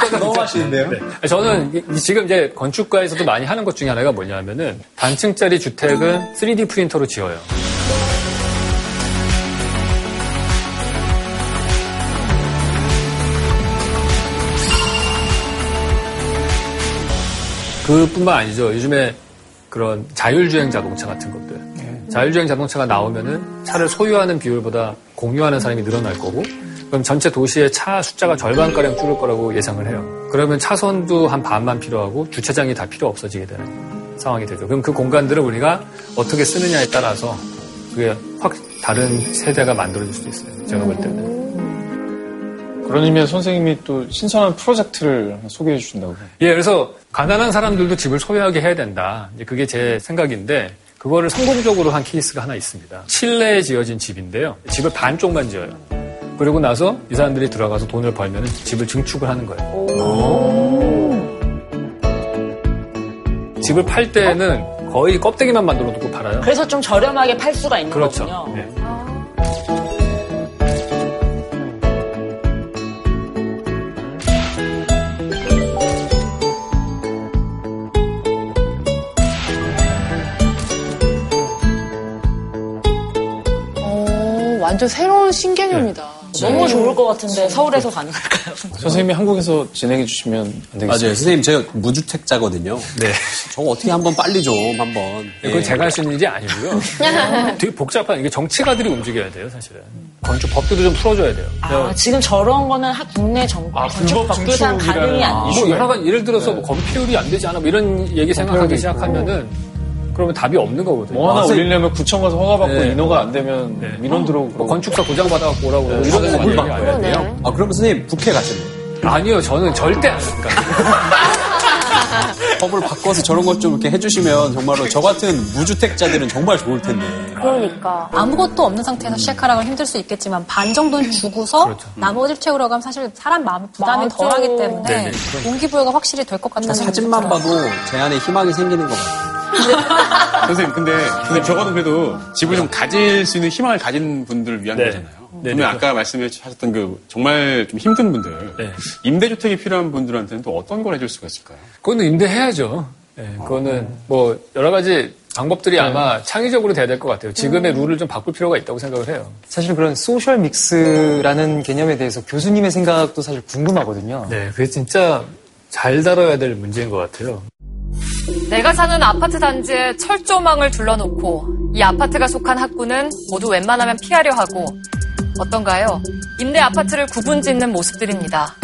너무 너무 하시는데요? 네. 저는 이- 이 지금 이제 건축가에서도 많이 하는 것 중에 하나가 뭐냐면은 단층짜리 주택은 3D 프린터로 지어요. 그뿐만 아니죠. 요즘에 그런 자율주행 자동차 같은 것들. 자율주행 자동차가 나오면은 차를 소유하는 비율보다 공유하는 사람이 늘어날 거고, 그럼 전체 도시의 차 숫자가 절반가량 줄을 거라고 예상을 해요. 그러면 차선도 한 반만 필요하고 주차장이 다 필요 없어지게 되는 상황이 되죠. 그럼 그 공간들을 우리가 어떻게 쓰느냐에 따라서 그게 확 다른 세대가 만들어질 수도 있어요. 제가 볼 때는. 그런 의미에 선생님이 또 신선한 프로젝트를 소개해 주신다고. 예, 그래서 가난한 사람들도 집을 소유하게 해야 된다. 이제 그게 제 생각인데 그거를 성공적으로 한 케이스가 하나 있습니다. 칠레에 지어진 집인데요. 집을 반쪽만 지어요. 그리고 나서 이 사람들이 들어가서 돈을 벌면 집을 증축을 하는 거예요. 집을 팔 때는 거의 껍데기만 만들어 두고 팔아요. 그래서 좀 저렴하게 팔 수가 있는 그렇죠. 거군요. 네. 어, 완전 새로운 신개념이다. 너무 좋을 것 같은데 서울에서 가능할까요? 선생님이 한국에서 진행해 주시면 안 되겠어요? 맞아요. 선생님, 제가 무주택자거든요. 네. 저거 어떻게 한번 빨리 좀 한번. 그건 예. 제가 할 수 있는 일이 아니고요. 되게 복잡한 이게 정치가들이 움직여야 돼요, 사실은. 건축 법규도 좀 풀어줘야 돼요. 아, 지금 저런 거는 하- 국내 정, 아, 건축 불법 법규상 가능이 안뭐 되죠. 여러 가지 예를 들어서 뭐 건폐율이 안 되지 않아 뭐 이런 얘기 생각하기 시작하면은 그러면 답이 없는 거거든요. 뭐 하나 아, 올리려면 구청 가서 허가 받고 네. 인허가 안 되면 네. 민원 들어오고 뭐 건축사 고장 받아갖고 오라고 네. 이런 네. 거 받고 안 해야 돼요. 아, 그러면 선생님 국회 가셨네요. 아니요, 저는 절대 안 합니다. 법을 바꿔서 저런 것 좀 이렇게 해주시면 정말로 저 같은 무주택자들은 정말 좋을 텐데. 그러니까. 아무것도 없는 상태에서 시작하라고 힘들 수 있겠지만 반 정도는 주고서 나머지를 채우려고 하면 사실 사람 마음 부담이 맞아. 덜하기 때문에 네네. 동기부여가 확실히 될 것 같다는 생각이 사진만. 봐도 제 안에 희망이 생기는 것 같아요. 선생님, 근데, 근데 적어도 그래도 집을 좀 가질 수 있는 희망을 가진 분들을 위한 네. 거잖아요. 네, 그러면 네. 아까 말씀하셨던 그 정말 좀 힘든 분들, 네. 임대주택이 필요한 분들한테는 또 어떤 걸 해줄 수가 있을까요? 그거는 임대해야죠. 네, 그거는 뭐 여러 가지 방법들이 아마 창의적으로 돼야 될 것 같아요. 지금의 룰을 좀 바꿀 필요가 있다고 생각을 해요. 사실 그런 소셜 믹스라는 개념에 대해서 교수님의 생각도 사실 궁금하거든요. 네, 그게 진짜 잘 다뤄야 될 문제인 것 같아요. 내가 사는 아파트 단지에 철조망을 둘러놓고 이 아파트가 속한 학구는 모두 웬만하면 피하려 하고 어떤가요? 임대 아파트를 구분 짓는 모습들입니다.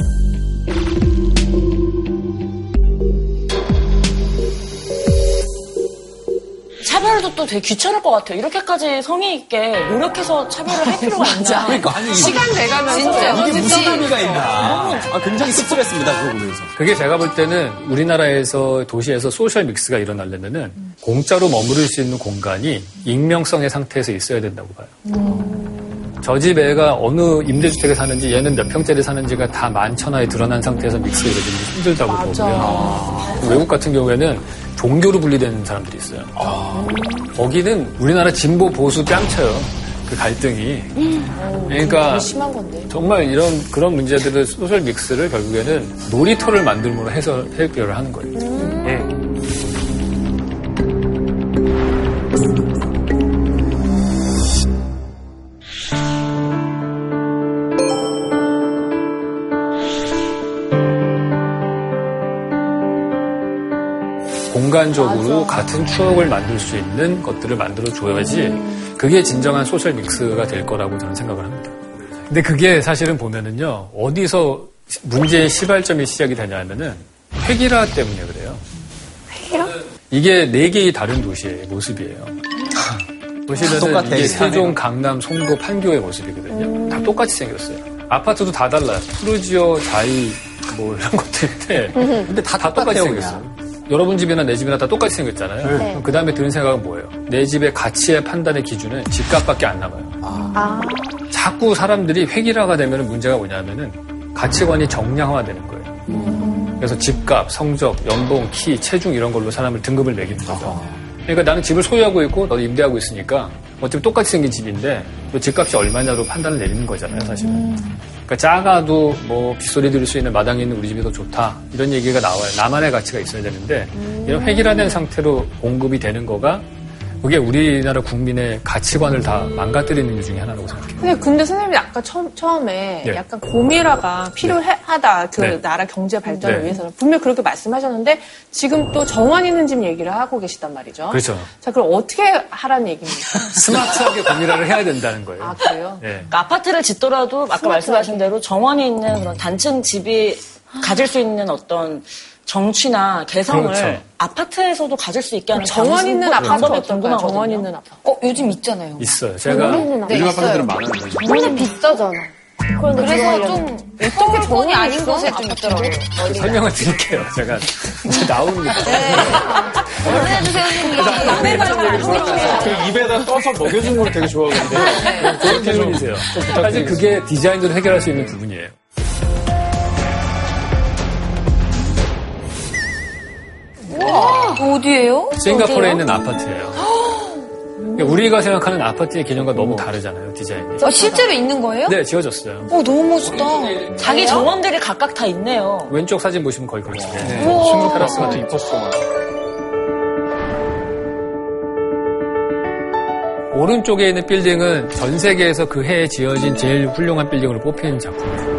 차별도 또 되게 귀찮을 것 같아요. 이렇게까지 성의 있게 노력해서 차별을 할 필요가 있나. 그러니까 아니 시간 돼가면서 진짜 이게 무슨 진짜 의미가 있나. 아, 굉장히 씁쓸했습니다. 그거 보면서. 그게 제가 볼 때는 우리나라에서 도시에서 소셜 믹스가 일어나려면은 공짜로 머무를 수 있는 공간이 익명성의 상태에서 있어야 된다고 봐요. 저 집 애가 어느 임대주택에 사는지 얘는 몇 평짜리 사는지가 다 만천하에 드러난 상태에서 이루어지는 게 힘들다고 보고요. 외국 같은 경우에는 종교로 분리되는 사람들이 있어요. 거기는 우리나라 진보 보수 뺨쳐요. 그 갈등이. 그러니까 되게 심한 건데. 정말 이런 그런 문제들을 소셜 믹스를 결국에는 놀이터를 만들므로 해서 해결을 하는 거예요. 예. 공간적으로 같은 추억을 만들 수 있는 것들을 만들어 줘야지 그게 진정한 소셜 믹스가 될 거라고 저는 생각을 합니다. 근데 그게 사실은 보면은요, 어디서 문제의 시발점이 시작이 되냐면은 획일화 때문에 그래요. 획일화? 이게 네 개의 다른 도시의 모습이에요. 보시면은 똑같아, 이게. 세종, 강남, 송도, 판교의 모습이거든요. 다 똑같이 생겼어요. 아파트도 다 달라요. 푸르지오, 자이, 뭐 이런 것들인데. 근데 다, 똑같이 똑같아요, 생겼어요. 여러분 집이나 내 집이나 다 똑같이 생겼잖아요. 네. 그 다음에 드는 생각은 뭐예요? 내 집의 가치의 판단의 기준은 집값밖에 안 남아요. 아. 자꾸 사람들이 획일화가 되면 문제가 뭐냐면은 가치관이 정량화되는 거예요. 그래서 집값, 성적, 연봉, 키, 체중 이런 걸로 사람을 등급을 매기는 거죠. 그러니까 나는 집을 소유하고 있고 너도 임대하고 있으니까 어차피 똑같이 생긴 집인데 너 집값이 얼마냐로 판단을 내리는 거잖아요, 사실은. 그러니까 작아도 뭐 빗소리 들을 수 있는 마당에 있는 우리 집이 더 좋다 이런 얘기가 나와요. 나만의 가치가 있어야 되는데 이런 획일화된 상태로 공급이 되는 거가 그게 우리나라 국민의 가치관을 다 망가뜨리는 이유 중에 하나라고 생각해요. 근데, 근데 선생님이 아까 처음, 처음에 네. 약간 고밀화가 필요하다. 그 네. 나라 경제 발전을 네. 위해서는. 분명 그렇게 말씀하셨는데 지금 또 정원 있는 집 얘기를 하고 계시단 말이죠. 그렇죠. 자, 그럼 어떻게 하라는 얘기입니까? 스마트하게 고민화를 해야 된다는 거예요. 아, 그래요? 예. 그러니까 아파트를 짓더라도 아까 말씀하신 대로 정원이 있는 그런 단층 집이 가질 수 있는 어떤 정취나 개성을 그렇죠. 아파트에서도 가질 수 있게 하는 정원 있는 아파트? 궁금하거든요. 정원 있는 아파트. 어, 요즘 있잖아요. 있어요. 제가 있는 요즘 아파트들은 많아요. 근데 비싸잖아. 그런데 그래서 그거 좀 어떻게 서울권이 아닌? 곳에 좀 있더라고요. 설명을 드릴게요. 제가 이제 나옵니다. 그 입에다 떠서 먹여주는 걸 되게 좋아하거든요. 좋은 질문이세요. 사실 그게 디자인으로 해결할 수 있는 부분이에요. 어디예요? 싱가포르에 있는 아파트예요. 그러니까 우리가 생각하는 아파트의 개념과 너무 다르잖아요, 디자인이. 아, 실제로 있는 거예요? 네, 지어졌어요. 어, 너무 멋있다. 자기 정원들이 각각 다 있네요. 왼쪽 사진 보시면 거의 그렇죠. 싱가포르 아파트 이뻤어. 오른쪽에 있는 빌딩은 전 세계에서 그 해에 지어진 제일 훌륭한 빌딩으로 뽑힌 작품이에요.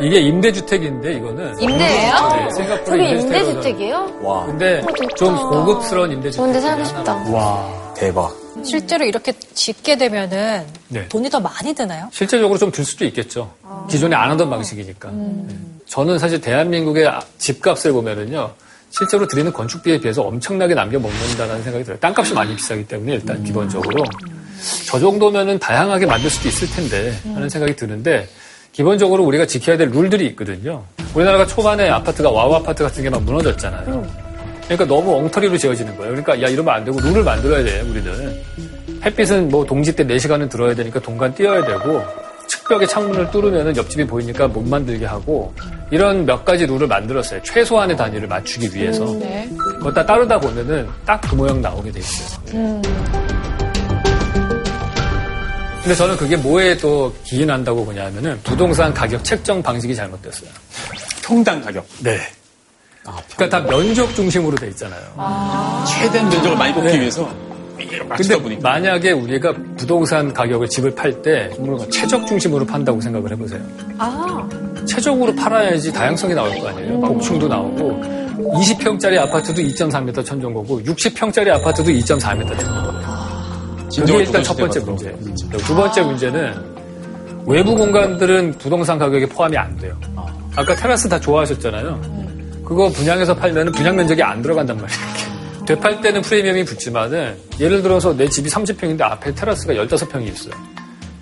이게 임대주택인데 이거는 임대예요? 네, 싱가포르 저게 임대주택이에요? 와, 근데 좀 고급스러운 임대주택. 좋은데 살고 싶다. 와. 대박. 실제로 이렇게 짓게 되면은 네. 돈이 더 많이 드나요? 실제적으로 좀 들 수도 있겠죠. 기존에 안 하던 방식이니까. 네. 저는 사실 대한민국의 아- 집값을 보면은요. 실제로 들이는 건축비에 비해서 엄청나게 남겨먹는다는 생각이 들어요. 땅값이 많이 비싸기 때문에 일단 기본적으로. 저 정도면은 다양하게 만들 수도 있을 텐데 하는 생각이 드는데 기본적으로 우리가 지켜야 될 룰들이 있거든요. 우리나라가 초반에 아파트가 와우 아파트 같은 게 막 무너졌잖아요. 그러니까 너무 엉터리로 지어지는 거예요. 그러니까 야 이러면 안 되고 룰을 만들어야 돼 우리는. 햇빛은 뭐 동지 때 4시간은 들어야 되니까 동간 띄어야 되고 측벽에 창문을 뚫으면 옆집이 보이니까 못 만들게 하고 이런 몇 가지 룰을 만들었어요. 최소한의 단위를 맞추기 위해서. 네. 그거 다 따르다 보면은 딱 그 모양 나오게 돼 있어요. 근데 저는 그게 뭐에 또 기인한다고 보냐면은 부동산 가격 책정 방식이 잘못됐어요. 평당 가격. 네. 그러니까 다 면적 중심으로 돼 있잖아요. 최대한 면적을 많이 뽑기 네. 위해서 근데 보니까 만약에 우리가 부동산 가격을 집을 팔 때 최적 중심으로 판다고 생각을 해보세요. 아. 최적으로 팔아야지 다양성이 나올 거 아니에요. 복층도 나오고 20평짜리 아파트도 2.4m 천정고고 60평짜리 아파트도 2.4m 천정고 그게 일단 첫 번째 문제. 두 번째 문제는 외부 공간들은 부동산 가격에 포함이 안 돼요. 아까 테라스 다 좋아하셨잖아요. 그거 분양해서 팔면 분양 면적이 안 들어간단 말이에요. 되팔 때는 프리미엄이 붙지만은 예를 들어서 내 집이 30평인데 앞에 테라스가 15평이 있어요.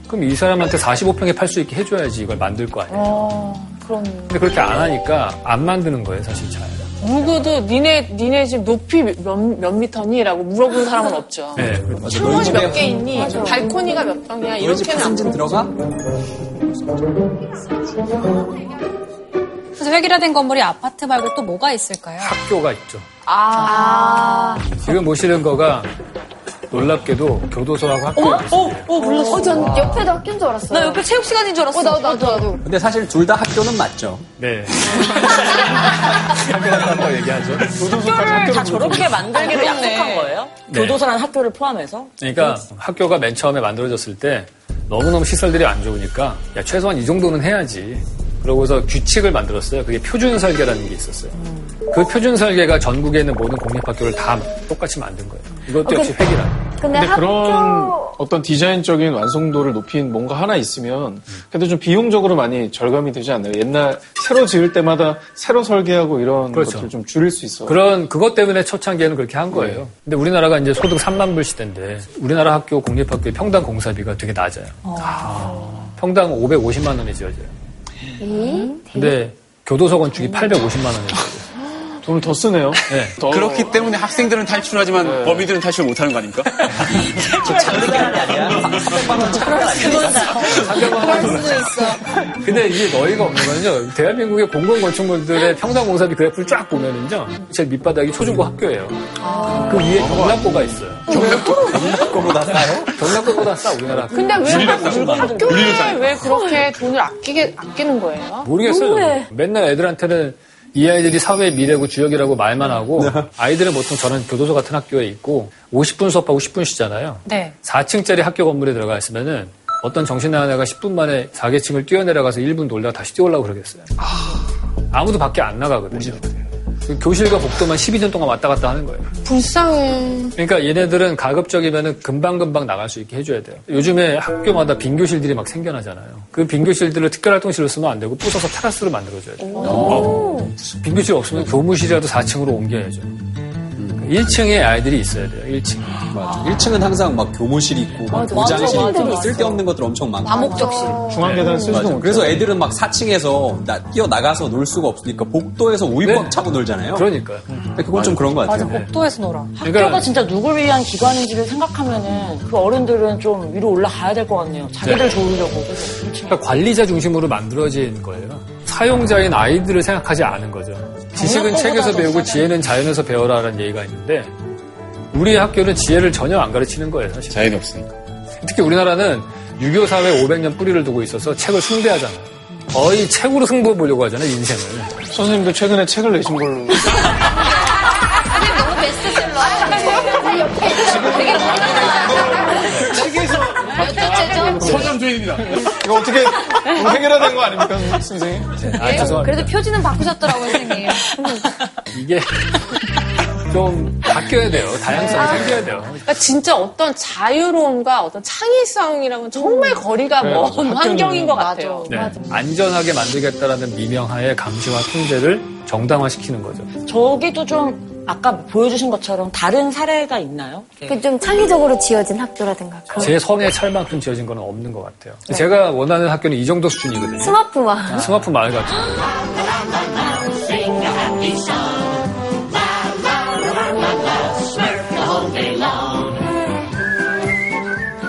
그럼 이 사람한테 45평에 팔 수 있게 해줘야지 이걸 만들 거 아니에요. 어, 그럼. 근데 그렇게 안 하니까 안 만드는 거예요, 사실 잘. 누구도 니네, 니네 집 높이 몇, 몇 미터니? 라고 물어본 사람은 없죠. 네. 창문이 몇 개 있니? 발코니가 몇 평이야? 이렇게는 안 들어가? 그래서 획일화된 건물이 아파트 말고 또 뭐가 있을까요? 학교가 있죠. 아. 지금 보시는 거가 놀랍게도 교도소하고 학교. 어, 어, 몰랐어. 어, 전 옆에도 학교인 줄 알았어요. 나 옆에 체육 시간인 줄 알았어. 어, 나도, 나도, 나도. 근데 사실 둘 다 학교는 맞죠. 네. 학교 같다고 얘기하죠. 학교를 다 저렇게 만들기로 약속한 거예요? 네. 교도소라는 학교를 포함해서? 그러니까 학교가 맨 처음에 만들어졌을 때 너무너무 시설들이 안 좋으니까 야 최소한 이 정도는 해야지 그러고서 규칙을 만들었어요. 그게 표준 설계라는 게 있었어요. 그 표준 설계가 전국에 있는 모든 공립학교를 다 똑같이 만든 거예요. 이것도 역시 획일화. 근데, 그런 어떤 디자인적인 완성도를 높인 뭔가 하나 있으면 그래도 좀 비용적으로 많이 절감이 되지 않나요? 옛날 새로 지을 때마다 새로 설계하고 이런 그렇죠. 것들을 좀 줄일 수 있어. 그런 그것 때문에 초창기에는 그렇게 한 거예요. 근데 우리나라가 이제 소득 3만 불 시대인데 우리나라 학교 공립학교의 평당 공사비가 되게 낮아요. 평당 550만 원이 지어져요. 근데 교도소 건축이 850만 원이 지어져요. 돈을 더 쓰네요. 네. 더- 그렇기 때문에 학생들은 탈출하지만 범인들은 탈출 못하는 거 아닙니까? 근데 이게 너희가 없는 거는요. 대한민국의 공공 건축물들의 평당 공사비 그래프를 쫙 보면은요. 제일 밑바닥이 초중고 학교예요. 그 위에 경락고가 있어요. 경락고보다 싸요? 경락고보다 싸 우리나라 학교. 근데 왜 싸요. 왜 그렇게 돈을 아끼게 아끼는 거예요? 모르겠어요. 맨날 애들한테는 이 아이들이 사회의 미래고 주역이라고 말만 하고 아이들은 보통 저는 교도소 같은 학교에 있고 50분 수업하고 10분 쉬잖아요. 네. 4층짜리 학교 건물에 들어가 있으면은 어떤 정신 나간 애가 10분 만에 4계층을 뛰어내려가서 1분 놀다가 다시 뛰어오려고 그러겠어요. 아무도 밖에 안 나가거든요. 그 교실과 복도만 12년 동안 왔다 갔다 하는 거예요. 불쌍해. 그러니까 얘네들은 가급적이면은 금방금방 나갈 수 있게 해줘야 돼요. 요즘에 학교마다 빈 교실들이 막 생겨나잖아요. 그 빈 교실들을 특별활동실로 쓰면 안 되고 부숴서 테라스로 만들어줘야 돼요. 어. 빈 교실 없으면 교무실이라도 4층으로 옮겨야죠. 1층에 아이들이 있어야 돼요. 1층. 맞아. 1층은 항상 막 교무실 있고, 막 맞아, 도장실 맞아, 있고, 맞아. 막 쓸데없는 것들 엄청 많고. 다목적실. 중앙 계단 쓰지도 맞아. 못해요. 그래서 애들은 막 4층에서 나, 뛰어나가서 놀 수가 없으니까 복도에서 우유곽 차고 놀잖아요. 그러니까요. 근데 그건 좀 그런 것 같아요. 복도에서 놀아. 학교가 진짜 누굴 위한 기관인지를 생각하면은 그 어른들은 좀 위로 올라가야 될 것 같네요. 자기들 네. 좋으려고. 그러니까 관리자 중심으로 만들어진 거예요. 사용자인 아이들을 생각하지 않은 거죠. 지식은 책에서 배우고 지혜는 자연에서 배워라라는 얘기가 있는데 우리 학교는 지혜를 전혀 안 가르치는 거예요, 사실. 자연이 없으니까. 특히 우리나라는 유교 사회 500년 뿌리를 두고 있어서 책을 숭배하잖아요. 거의 책으로 승부해 보려고 하잖아요, 인생을. 선생님도 최근에 책을 내신 걸로. 너무 베스트셀러. 되게 책에서 몇 대째죠? 서점 주인입니다. 이거 어떻게 뭐 해결해야 되는 거 아닙니까, 선생님? 아, 죄송합니다. 그래도 표지는 바꾸셨더라고요, 선생님. 이게 좀 바뀌어야 돼요. 다양성이 생겨야 돼요. 그러니까 진짜 어떤 자유로움과 어떤 창의성이랑은 정말 거리가 네, 먼 맞아. 환경인 것 같아요. 네. 안전하게 만들겠다라는 미명하에 감시와 통제를 정당화시키는 거죠. 저기도 좀 아까 보여주신 것처럼 다른 사례가 있나요? 그 좀 창의적으로 지어진 학교라든가. 그런 제 성의 철만큼 지어진 거는 없는 것 같아요. 제가 원하는 학교는 이 정도 수준이거든요. 스마프만. 스마프 마을 같은 거.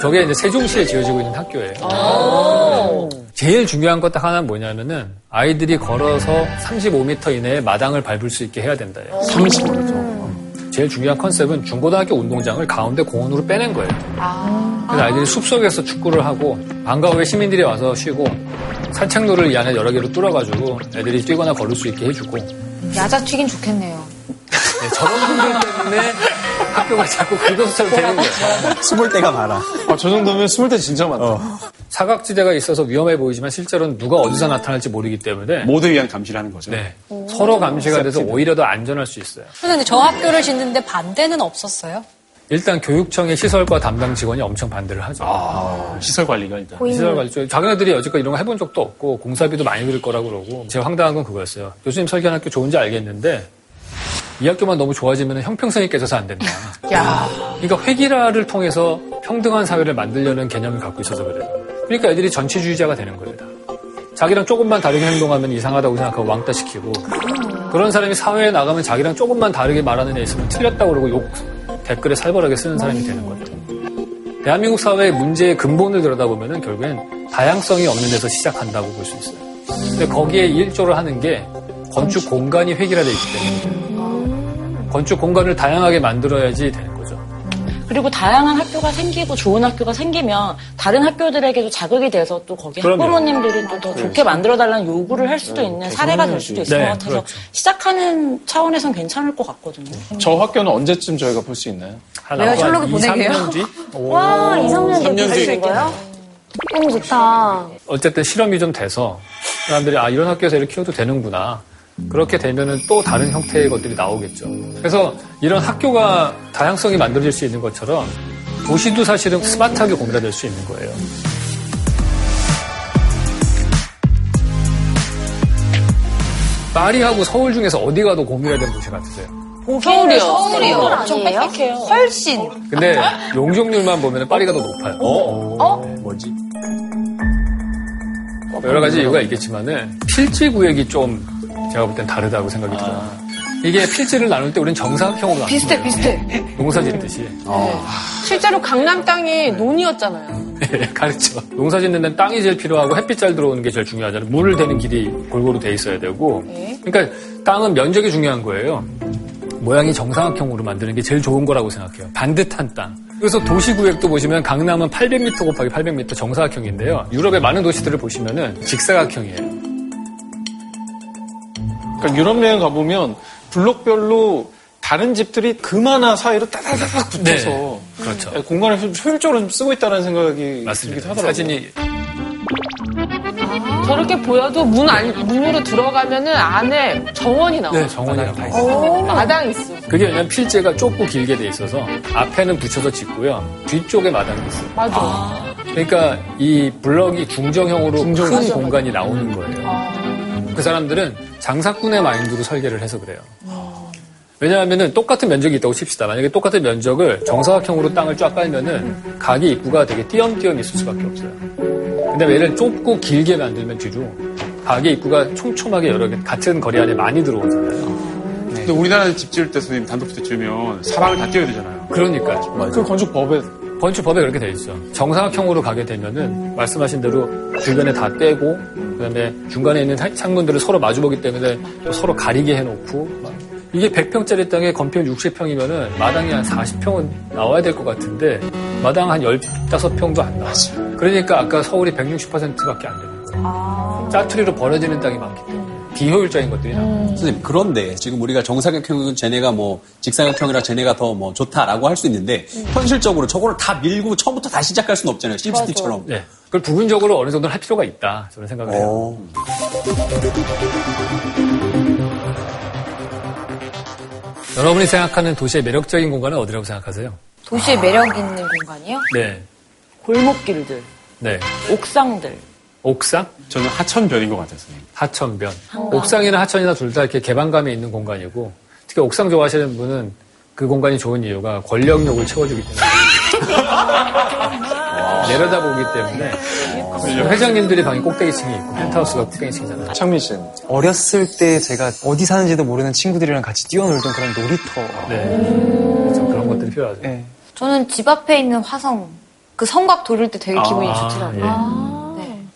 저게 이제 세종시에 지어지고 있는 학교예요. 제일 중요한 것 딱 하나는 뭐냐면은 아이들이 걸어서 35m 이내에 마당을 밟을 수 있게 해야 된다예요. 35m. 제일 중요한 컨셉은 중고등학교 운동장을 가운데 공원으로 빼낸 거예요. 그래서 아이들이 숲속에서 축구를 하고 방과 후에 시민들이 와서 쉬고 산책로를 이 안에 여러 개로 뚫어가지고 애들이 뛰거나 걸을 수 있게 해주고 야자 튀긴 좋겠네요. 네, 저런 분들 때문에 학교가 자꾸 긁어서처럼 되는 거예요. 숨을 때가 많아. 아, 저 정도면 숨을 때 진짜 많다. 사각지대가 있어서 위험해 보이지만 실제로는 누가 어디서 나타날지 모르기 때문에 모두를 위한 감시를 하는 거죠. 네. 서로 감시가 돼서 오히려 더 안전할 수 있어요. 근데 저 학교를 짓는데 반대는 없었어요? 일단 교육청의 시설과 담당 직원이 엄청 반대를 하죠. 아, 시설 관리가 일단. 시설 관리 쪽 자기네들이 여지껏 이런 거 해본 적도 없고 공사비도 많이 들 거라고 그러고 제가 황당한 건 그거였어요. 교수님 설계한 학교 좋은지 알겠는데 이 학교만 너무 좋아지면 형평성이 깨져서 안 된다. 야. 그러니까 회기라를 통해서 평등한 사회를 만들려는 개념을 갖고 있어서 그래요. 그러니까 애들이 전체주의자가 되는 거예요. 다. 자기랑 조금만 다르게 행동하면 이상하다고 생각하고 왕따 시키고 그런 사람이 사회에 나가면 자기랑 조금만 다르게 말하는 애 있으면 틀렸다고 그러고 욕 댓글에 살벌하게 쓰는 사람이 되는 거예요. 대한민국 사회의 문제의 근본을 들여다보면 결국엔 다양성이 없는 데서 시작한다고 볼 수 있어요. 근데 거기에 일조를 하는 게 건축 공간이 획일화되어 있기 때문에 건축 공간을 다양하게 만들어야지 되는 거죠. 그리고 다양한 학교가 생기고 좋은 학교가 생기면 다른 학교들에게도 자극이 돼서 또 거기 그럼요. 학부모님들이 또 더 좋게 만들어달라는 요구를 할 수도 있는 사례가 될 수도 있을 네, 것 같아서 그렇죠. 시작하는 차원에선 괜찮을 것 같거든요. 저 학교는 언제쯤 저희가 볼 수 있나요? 한 내가 2, 보내게요? 3년 뒤? 와, 2, 3년 삼 뒤에 년 볼수 거예요? 너무 좋다. 어쨌든 실험이 좀 돼서 사람들이 아 이런 학교에서 이렇게 키워도 되는구나. 그렇게 되면은 또 다른 형태의 것들이 나오겠죠. 그래서 이런 학교가 다양성이 만들어질 수 있는 것처럼 도시도 사실은 스마트하게 공유될 수 있는 거예요. 파리하고 서울 중에서 어디가 더 공유해야 도시 같으세요? 서울이요. 서울이요. 엄청 빽빽해요. 훨씬. 근데 용적률만 보면 파리가 더 높아요. 어? 뭐지? 여러 가지 이유가 있겠지만은 필지 구역이 좀 제가 볼 땐 다르다고 생각이 들어요. 이게 필지를 나눌 때 우리는 정사각형으로 비슷해, 나누는 비슷해. 거예요. 농사 짓듯이. 실제로 강남 땅이 논이었잖아요. 네, 가르쳐. 농사 짓는 데는 땅이 제일 필요하고 햇빛 잘 들어오는 게 제일 중요하잖아요. 물을 대는 길이 골고루 돼 있어야 되고. 그러니까 땅은 면적이 중요한 거예요. 모양이 정사각형으로 만드는 게 제일 좋은 거라고 생각해요. 반듯한 땅. 그래서 도시구역도 보시면 강남은 800m 곱하기 800m 정사각형인데요. 유럽의 많은 도시들을 보시면은 직사각형이에요. 그러니까 유럽 여행 가보면 블록별로 다른 집들이 그만한 사이로 따다다닥 붙어서 네, 그렇죠. 공간을 효- 효율적으로 좀 쓰고 있다는 생각이 맞습니다. 들기도 하더라고요. 사진이 저렇게 보여도 문 안, 문으로 들어가면은 안에 정원이 나와요. 네, 정원이랑 다 있어요. 오, 마당 있어. 그게 왜냐면 필재가 좁고 길게 돼 있어서 앞에는 붙여서 짓고요. 뒤쪽에 마당이 있어요. 맞아. 그러니까 이 블럭이 중정형으로 중정. 큰 맞아, 공간이 나오는 거예요. 그 사람들은 장사꾼의 마인드로 설계를 해서 그래요. 왜냐하면 똑같은 면적이 있다고 칩시다. 만약에 똑같은 면적을 정사각형으로 땅을 쫙 깔면은 각이 입구가 되게 띄엄띄엄 있을 수밖에 없어요. 근데 얘를 좁고 길게 만들면 뒤로 각의 입구가 촘촘하게 여러 개 같은 거리 안에 많이 들어오잖아요. 근데 우리나라 집 지을 때 선생님 단독주택 지으면 사방을 다 띄워야 되잖아요. 그러니까 그 건축법에 건축법에 그렇게 돼 있죠. 정사각형으로 가게 되면은 말씀하신 대로 주변에 다 떼고 그다음에 중간에 있는 사- 창문들을 서로 마주보기 때문에 또 서로 가리게 해놓고 막 이게 100평짜리 땅에 건평 60평이면은 마당이 한 40평은 나와야 될 것 같은데 마당 한 15평도 안 나왔어요. 그러니까 아까 서울이 160%밖에 안 되는 거예요. 짜투리로 벌어지는 땅이 많기 때문에 비효율적인 것들이 나와요. 선생님, 그런데 지금 우리가 정사각형은 쟤네가 뭐 직사각형이라 쟤네가 더 뭐 좋다라고 할 수 있는데 현실적으로 저거를 다 밀고 처음부터 다시 시작할 수는 없잖아요. 심시티처럼. 네. 그걸 부분적으로 어느 정도는 할 필요가 있다. 저는 생각을 해요. 어. 여러분이 생각하는 도시의 매력적인 공간은 어디라고 생각하세요? 도시에 매력 있는 공간이요? 네. 골목길들, 네. 옥상들. 옥상? 저는 하천변인 것 같아요, 선생님. 하천변. 옥상이나 하천이나 둘 다 이렇게 개방감이 있는 공간이고, 특히 옥상 좋아하시는 분은 그 공간이 좋은 이유가 권력욕을 채워주기 때문에. 내려다보기 때문에. 회장님들이 방이 꼭대기층에 있고, 펜트하우스가 꼭대기층이잖아요. 창민 씨는 어렸을 때 제가 어디 사는지도 모르는 친구들이랑 같이 뛰어놀던 그런 놀이터. 네. 그래서 그런 것들이 필요하죠. 네. 저는 집 앞에 있는 화성. 그 성곽 돌릴 때 되게 기분이 아, 좋더라고요. 예. 네.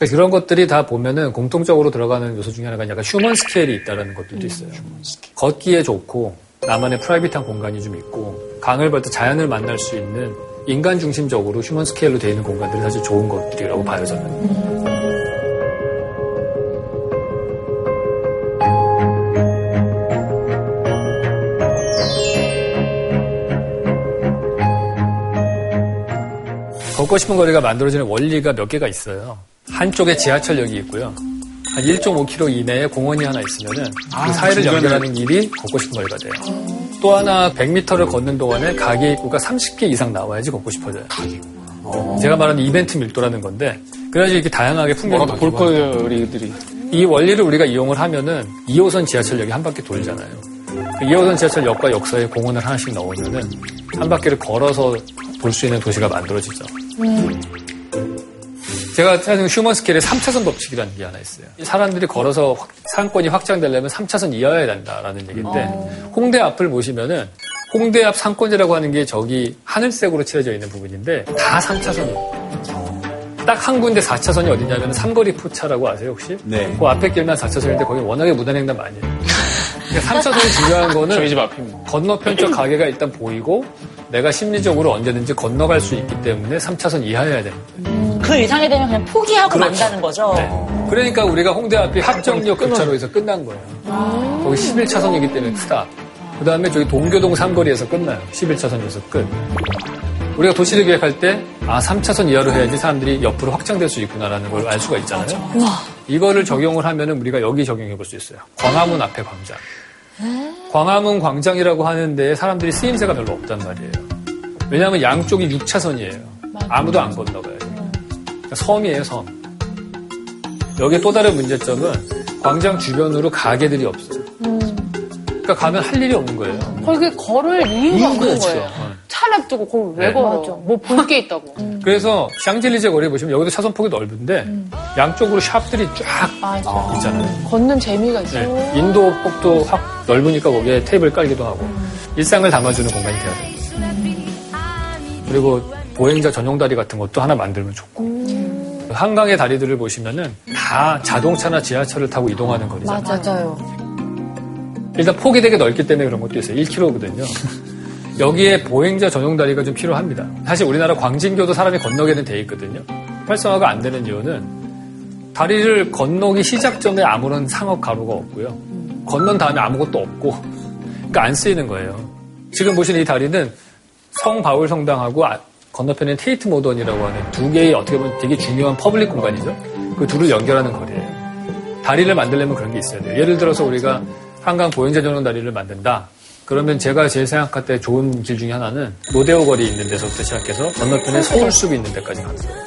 그래서 그런 것들이 다 보면은 공통적으로 들어가는 요소 중에 하나가 약간 human scale이 있다는 것들도 있어요. 걷기에 좋고 나만의 private한 공간이 좀 있고 강을 볼 때 자연을 만날 수 있는 인간 중심적으로 human scale로 되어 있는 공간들이 사실 좋은 것들이라고 봐요 저는. 걷고 싶은 거리가 만들어지는 원리가 몇 개가 있어요. 한쪽에 지하철역이 있고요. 한 1.5km 이내에 공원이 하나 있으면은 아, 그 사이를 중간에. 연결하는 길이 걷고 싶은 거리가 돼요. 또 하나 100m를 걷는 동안에 가게 입구가 30개 이상 나와야지 걷고 싶어져요. 제가 말하는 이벤트 밀도라는 건데 그래야지 이렇게 다양하게 풍경이 뭐가 바뀌고 볼거리들이 이 원리를 우리가 이용을 하면은 2호선 지하철역이 한 바퀴 돌잖아요. 2호선 지하철역과 역사에 공원을 하나씩 넣으면은 한 바퀴를 걸어서 볼 수 있는 도시가 만들어지죠. 제가 사실 휴먼 스케일에 3차선 법칙이라는 게 하나 있어요. 사람들이 걸어서 확- 상권이 확장되려면 3차선 이어야 된다라는 얘기인데 홍대 앞을 보시면은 홍대 앞 상권이라고 하는 게 저기 하늘색으로 칠해져 있는 부분인데 다 3차선이에요. 딱 한 군데 4차선이 어디냐면 삼거리 포차라고 아세요 혹시? 네. 그 앞에 길만 4차선인데 거기 워낙에 무단횡단 많이 해요. 그러니까 3차선이 중요한 거는 저희 집 앞입니다. 건너편 쪽 가게가 일단 보이고 내가 심리적으로 언제든지 건너갈 수 있기 때문에 3차선 이하여야 됩니다. 그 이상이 되면 그냥 포기하고 그렇죠. 만다는 거죠. 네. 그러니까 우리가 홍대 앞이 합정역 교차로에서 끝난 거예요. 거기 11차선이기 때문에 스탑. 그 다음에 저기 동교동 삼거리에서 끝나요. 11차선에서 끝. 우리가 도시를 계획할 때, 아, 3차선 이하로 해야지 사람들이 옆으로 확장될 수 있구나라는 걸 알 수가 있잖아요. 이거를 적용을 하면은 우리가 여기 적용해 볼 수 있어요. 광화문 앞에 광장. 광화문 광장이라고 하는데 사람들이 쓰임새가 별로 없단 말이에요. 왜냐하면 양쪽이 6차선이에요. 아무도 안 건너가요. 그러니까 섬이에요, 섬. 여기에 또 다른 문제점은 광장 주변으로 가게들이 없어요. 그러니까 가면 할 일이 없는 거예요. 거기 걸을 이유가 이유가 없는. 거예요. 차를 두고 거기 왜 네. 걸어? 뭐 볼 게 있다고. 그래서 샹젤리제 거리 보시면 여기도 차선폭이 넓은데 양쪽으로 샵들이 쫙 맞아. 있잖아요. 걷는 재미가 있어. 네. 인도 폭도 확 넓으니까 거기에 테이블 깔기도 하고 일상을 담아주는 공간이 돼야 돼요. 그리고 보행자 전용 다리 같은 것도 하나 만들면 좋고 한강의 다리들을 보시면은 다 자동차나 지하철을 타고 이동하는 거리잖아요. 맞아요. 일단 폭이 되게 넓기 때문에 그런 것도 있어요. 1km거든요. 여기에 보행자 전용 다리가 좀 필요합니다. 사실 우리나라 광진교도 사람이 건너게는 돼 있거든요. 활성화가 안 되는 이유는 다리를 건너기 시작점에 아무런 상업 가로가 없고요. 건넌 다음에 아무것도 없고, 그러니까 안 쓰이는 거예요. 지금 보시는 이 다리는 성 바울 성당하고 아- 건너편에 테이트 모던이라고 하는 두 개의 어떻게 보면 되게 중요한 public 공간이죠. 그 둘을 연결하는 거리예요. 다리를 만들려면 그런 게 있어야 돼요. 예를 들어서 우리가 한강 보행자 전용 다리를 만든다. 그러면 제가 제일 생각할 때 좋은 길 중에 하나는 로데오 거리 있는 데서부터 시작해서 건너편에 서울숲이 있는 데까지 가는 거예요.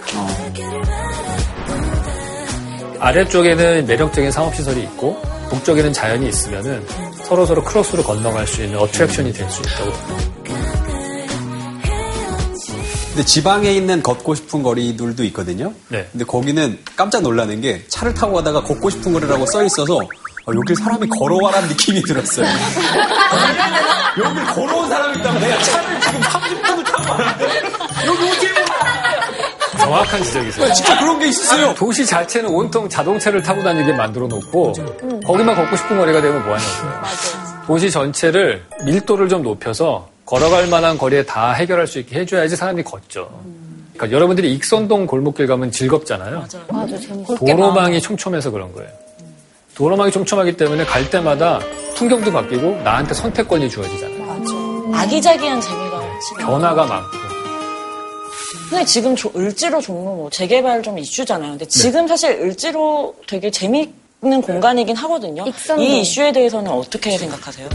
아래쪽에는 매력적인 상업시설이 있고 북쪽에는 자연이 있으면은 서로서로 크로스로 건너갈 수 있는 어트랙션이 될 수 있다고 근데 지방에 있는 걷고 싶은 거리들도 있거든요. 네. 근데 거기는 깜짝 놀라는 게 차를 타고 가다가 걷고 싶은 거리라고 써 있어서 어, 여길 사람이 걸어와라는 느낌이 들었어요. 여길 걸어온 사람이 있다면 내가 차를 지금 30분을 타고 왔는데 여기 오지 정확한 지적이세요. 진짜 그런 게 있어요. 도시 자체는 온통 자동차를 타고 다니게 만들어 놓고 거기만 걷고 싶은 거리가 되면 뭐하냐고요. 도시 전체를 밀도를 좀 높여서 걸어갈 만한 거리에 다 해결할 수 있게 해줘야지 사람이 걷죠. 그러니까 여러분들이 익선동 골목길 가면 즐겁잖아요. 맞아, 재밌어. 도로망이 촘촘해서 그런 거예요. 도로망이 촘촘하기 때문에 갈 때마다 풍경도 바뀌고 나한테 선택권이 주어지잖아요. 아기자기한 재미가 지금. 변화가 많고. 근데 지금 조- 을지로 종로 뭐 재개발 좀 이슈잖아요. 근데 지금 사실 을지로 되게 재미있는 공간이긴 하거든요. 익선도. 이 이슈에 대해서는 어떻게 생각하세요?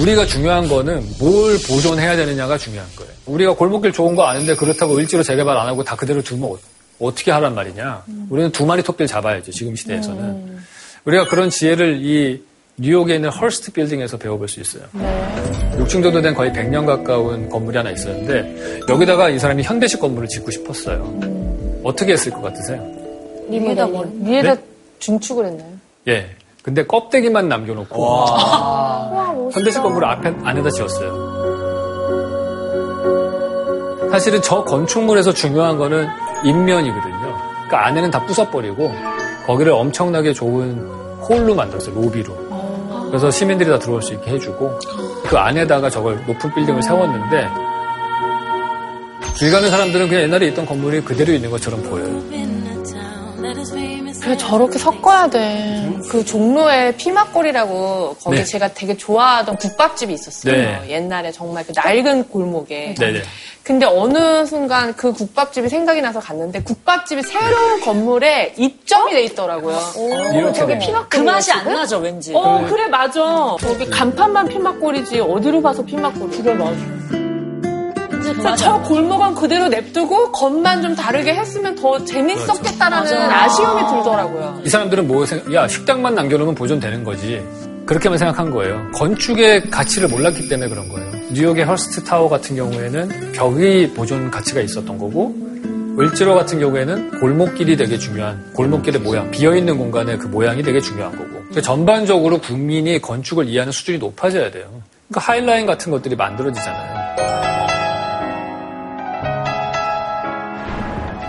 우리가 중요한 거는 뭘 보존해야 되느냐가 중요한 거예요. 우리가 골목길 좋은 거 아는데 그렇다고 을지로 재개발 안 하고 다 그대로 두면 어, 떻게 하란 말이냐. 우리는 두 마리 토끼를 잡아야죠. 지금 시대에서는. 우리가 그런 지혜를 이 뉴욕에 있는 헐스트 빌딩에서 배워볼 수 있어요. 6층 정도 된 거의 100년 가까운 건물이 하나 있었는데 여기다가 이 사람이 현대식 건물을 짓고 싶었어요. 어떻게 했을 것 같으세요? 위에다 뭐, 위에다 네? 중축을 했나요? 예. 근데 껍데기만 남겨놓고 현대식 건물을 앞에 안에다 지었어요. 사실은 저 건축물에서 중요한 거는 인면이거든요. 그러니까 안에는 다 부숴버리고 거기를 엄청나게 좋은 홀로 만들었어요. 로비로. 그래서 시민들이 다 들어올 수 있게 해주고 그 안에다가 저걸 높은 빌딩을 세웠는데 길 가는 사람들은 그냥 옛날에 있던 건물이 그대로 있는 것처럼 보여요. 그래 저렇게 섞어야 돼. 그 종로에 피막골이라고 거기 네. 제가 되게 좋아하던 국밥집이 있었어요. 네. 옛날에 정말 그 낡은 골목에. 네네. 근데 어느 순간 그 국밥집이 생각이 나서 갔는데 국밥집이 새로운 건물에 입점이 돼 있더라고요. 저기 되면. 피막골 그 맛이 안 나죠, 왠지. 어 그래 맞아. 저기 간판만 피막골이지 어디로 봐서 피막골이. 그래 맞아. 그래서 저 골목은 그대로 냅두고 겉만 좀 다르게 했으면 더 재밌었겠다라는 아쉬움이 들더라고요. 이 사람들은 뭐 생각, 야, 식당만 남겨놓으면 보존되는 거지. 그렇게만 생각한 거예요. 건축의 가치를 몰랐기 때문에 그런 거예요. 뉴욕의 헐스트 타워 같은 경우에는 벽이 보존 가치가 있었던 거고, 을지로 같은 경우에는 골목길이 되게 중요한, 골목길의 모양, 비어있는 공간의 그 모양이 되게 중요한 거고. 그러니까 전반적으로 국민이 건축을 이해하는 수준이 높아져야 돼요. 그러니까 하이라인 같은 것들이 만들어지잖아요.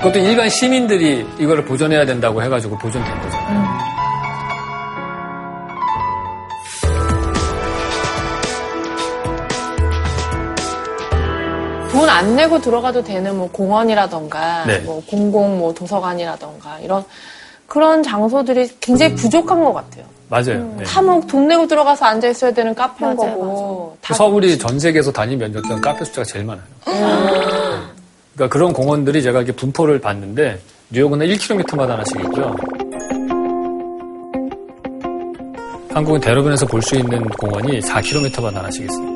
그것도 일반 시민들이 이거를 보존해야 된다고 해가지고 보존된 거잖아요. 돈안 내고 들어가도 되는 뭐 공원이라던가 네. 뭐 공공 뭐 도서관이라던가 이런 그런 장소들이 굉장히 부족한 것 같아요. 맞아요. 네. 타목 돈 내고 들어가서 앉아 있어야 되는 카페인 맞아요, 거고. 다 서울이 전 세계에서 단위 면적당 카페 숫자가 제일 많아요. 그러니까 그런 공원들이 제가 이렇게 분포를 봤는데 뉴욕은 1km마다 하나씩 있고요. 한국은 대로변에서 볼 수 있는 공원이 4km마다 하나씩 있어요.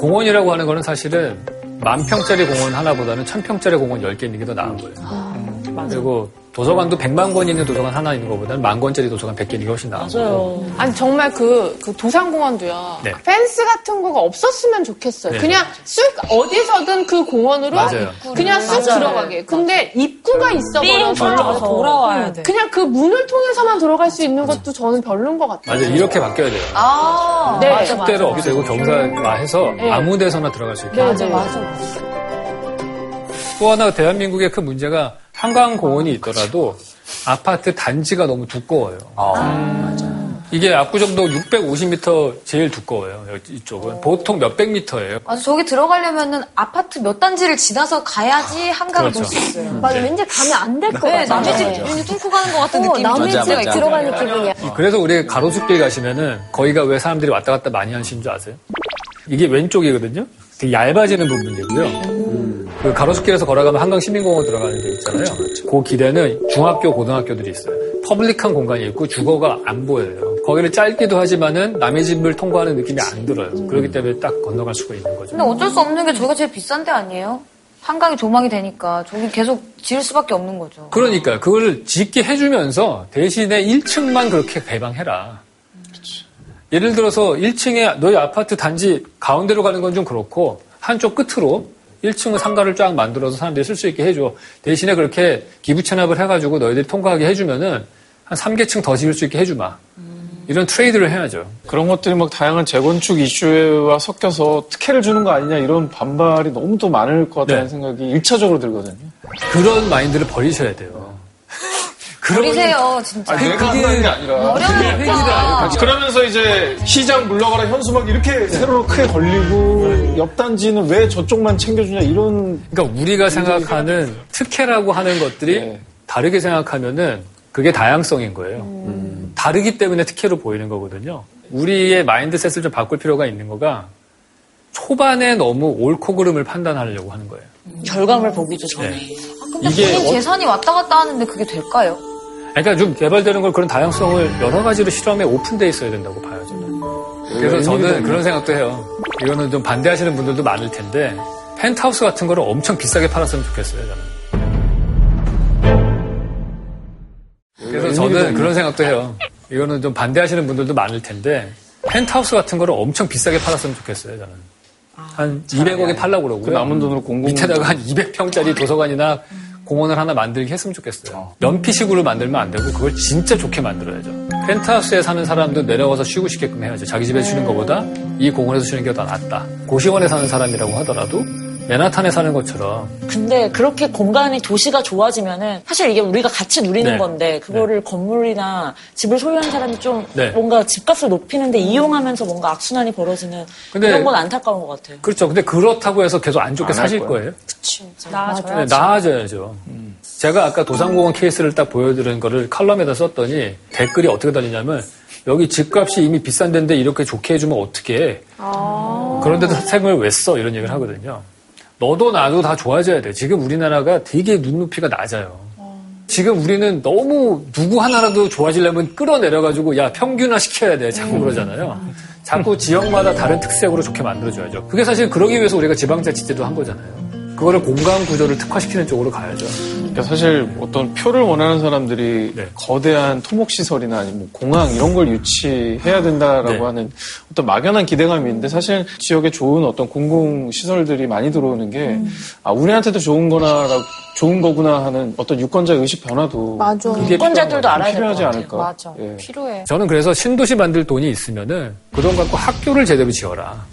공원이라고 하는 거는 사실은 만 평짜리 공원 하나보다는 천 평짜리 공원 10개 있는 게 더 나은 거예요. 그리고 도서관도 100만 권 있는 도서관 하나 있는 것보다는 만 권짜리 도서관 100개 있는 게 훨씬 나은 거예요. 아니 정말 그, 그 도산공원도요. 네. 펜스 같은 거가 없었으면 좋겠어요. 네. 그냥 쑥 어디서든 그 공원으로 맞아요. 그냥 쑥 맞아요. 들어가게. 근데 입구가 삥 있어버려서 돌아서 돌아와야 돼. 그냥 그 문을 통해서만 들어갈 수 있는 것도 저는 별론 것 같아요. 맞아요. 이렇게 바뀌어야 돼요. 아, 네. 맞아, 맞아. 숙대를 없애고 경사화해서 네. 아무 데서나 들어갈 수 있게. 네, 맞아, 네. 맞아, 맞아. 또 하나 대한민국의 큰 문제가 한강공원이 있더라도 아파트 단지가 너무 두꺼워요. 이게 압구정도 650m 제일 두꺼워요. 이쪽은 보통 몇백 미터예요. 맞아, 저기 들어가려면은 아파트 몇 단지를 지나서 가야지 한강을 볼 그렇죠. 수 있어요. 맞아, 왠지 가면 안 될것 네, 같아. 남의 집 왠지 뚫고 가는 것 같은 어, 느낌이 남의 맞아, 집 맞아. 들어가는 기분이야. 그래서 우리 가로수길 가시면은 거기가 왜 사람들이 왔다 갔다 많이 하시는 줄 아세요? 이게 왼쪽이거든요. 되게 얇아지는 부분이고요. 그 가로수길에서 걸어가면 한강 시민공원 들어가는 데 있잖아요. 그 길에는 중학교, 고등학교들이 있어요. public한 공간이 있고 주거가 안 보여요. 거기를 짧기도 하지만은 남의 집을 통과하는 느낌이 안 들어요. 그렇기 때문에 딱 건너갈 수가 있는 거죠. 근데 어쩔 수 없는 게 저희가 제일 비싼 데 아니에요? 한강이 조망이 되니까 저기 계속 지을 수밖에 없는 거죠. 그러니까 그걸 짓게 해주면서 대신에 1층만 그렇게 개방해라. 예를 들어서 1층에 너희 아파트 단지 가운데로 가는 건 좀 그렇고 한쪽 끝으로 1층은 상가를 쫙 만들어서 사람들이 쓸 수 있게 해줘. 대신에 그렇게 기부 체납을 해가지고 너희들이 통과하게 해주면은 한 3개층 더 지을 수 있게 해주마. 이런 트레이드를 해야죠. 그런 것들이 막 다양한 재건축 이슈와 섞여서 특혜를 주는 거 아니냐 이런 반발이 너무 또 많을 것 같다는 네. 생각이 일차적으로 들거든요. 그런 마인드를 버리셔야 돼요. 버리세요, 진짜. 아니, 내가 한다는 게 아니라. 어려우니까. 그러면서 이제 시장 물러가라 현수막 이렇게 세로로 크게 걸리고 옆 단지는 왜 저쪽만 챙겨주냐 이런 그러니까 우리가 생각하는 특혜라고 하는 것들이 네. 다르게 생각하면은 그게 다양성인 거예요. 다르기 때문에 특혜로 보이는 거거든요. 우리의 mindset을 좀 바꿀 필요가 있는 거가 초반에 너무 옳고 그름을 판단하려고 하는 거예요. 결과물 보기도 전에. 네. 근데 이게 본인 어- 재산이 왔다 갔다 하는데 그게 될까요? 그러니까 좀 개발되는 걸 그런 다양성을 여러 가지로 실험에 open돼 있어야 된다고 봐요, 저는. 그래서 저는 그런 생각도 해요. 이거는 좀 반대하시는 분들도 많을 텐데 펜트하우스 같은 거를 엄청 비싸게 팔았으면 좋겠어요, 저는. 그래서 저는 그런 생각도 해요. 이거는 좀 반대하시는 분들도 많을 텐데 펜트하우스 같은 거를 엄청 비싸게 팔았으면 좋겠어요, 저는. 한 200억에 팔라고 그러고요. 그 남은 돈으로 공공 밑에다가 한 200평짜리 도서관이나 공원을 하나 만들게 했으면 좋겠어요. 연피식으로 만들면 안 되고 그걸 진짜 좋게 만들어야죠. 펜트하우스에 사는 사람도 내려와서 쉬고 싶게끔 해야죠. 자기 집에 쉬는 것보다 이 공원에서 쉬는 게 더 낫다. 고시원에 사는 사람이라고 하더라도 맨하탄에 사는 것처럼 근데 그렇게 공간이 도시가 좋아지면은 사실 이게 우리가 같이 누리는 네. 건데 그거를 건물이나 집을 소유한 사람이 좀 네. 뭔가 집값을 높이는데 이용하면서 뭔가 악순환이 벌어지는 근데- 이런 건 안타까운 것 같아요. 그렇죠. 근데 그렇다고 해서 계속 안 좋게 안할 사실 거예요. 거예요. 나아져요. 네, 나아져야죠. 제가 아까 도산공원 케이스를 딱 보여드린 거를 칼럼에다 썼더니 댓글이 어떻게 달리냐면 여기 집값이 이미 비싼 데인데 이렇게 좋게 해주면 어떻게 해? 그런데도 세금을 왜 써? 이런 얘기를 하거든요. 너도 나도 다 좋아져야 돼. 지금 우리나라가 되게 눈높이가 낮아요. 지금 우리는 너무 누구 하나라도 좋아지려면 끌어내려가지고 야 평균화 시켜야 돼. 자꾸 그러잖아요. 자꾸 지역마다 다른 특색으로 좋게 만들어줘야죠. 그게 사실 그러기 위해서 우리가 지방자치제도 한 거잖아요. 그거를 공간 구조를 특화시키는 쪽으로 가야죠. 그러니까 사실 어떤 표를 원하는 사람들이 네. 거대한 토목시설이나 아니면 뭐 공항 이런 걸 유치해야 된다라고 네. 하는 어떤 막연한 기대감이 있는데 사실 지역에 좋은 어떤 공공시설들이 많이 들어오는 게 아, 우리한테도 좋은 거나, 좋은 거구나 하는 어떤 유권자의 의식 변화도 맞아. 그게 유권자들도 알아야 필요하지 않을까. 맞아. 예. 필요해. 저는 그래서 신도시 만들 돈이 있으면은 그돈 갖고 학교를 제대로 지어라.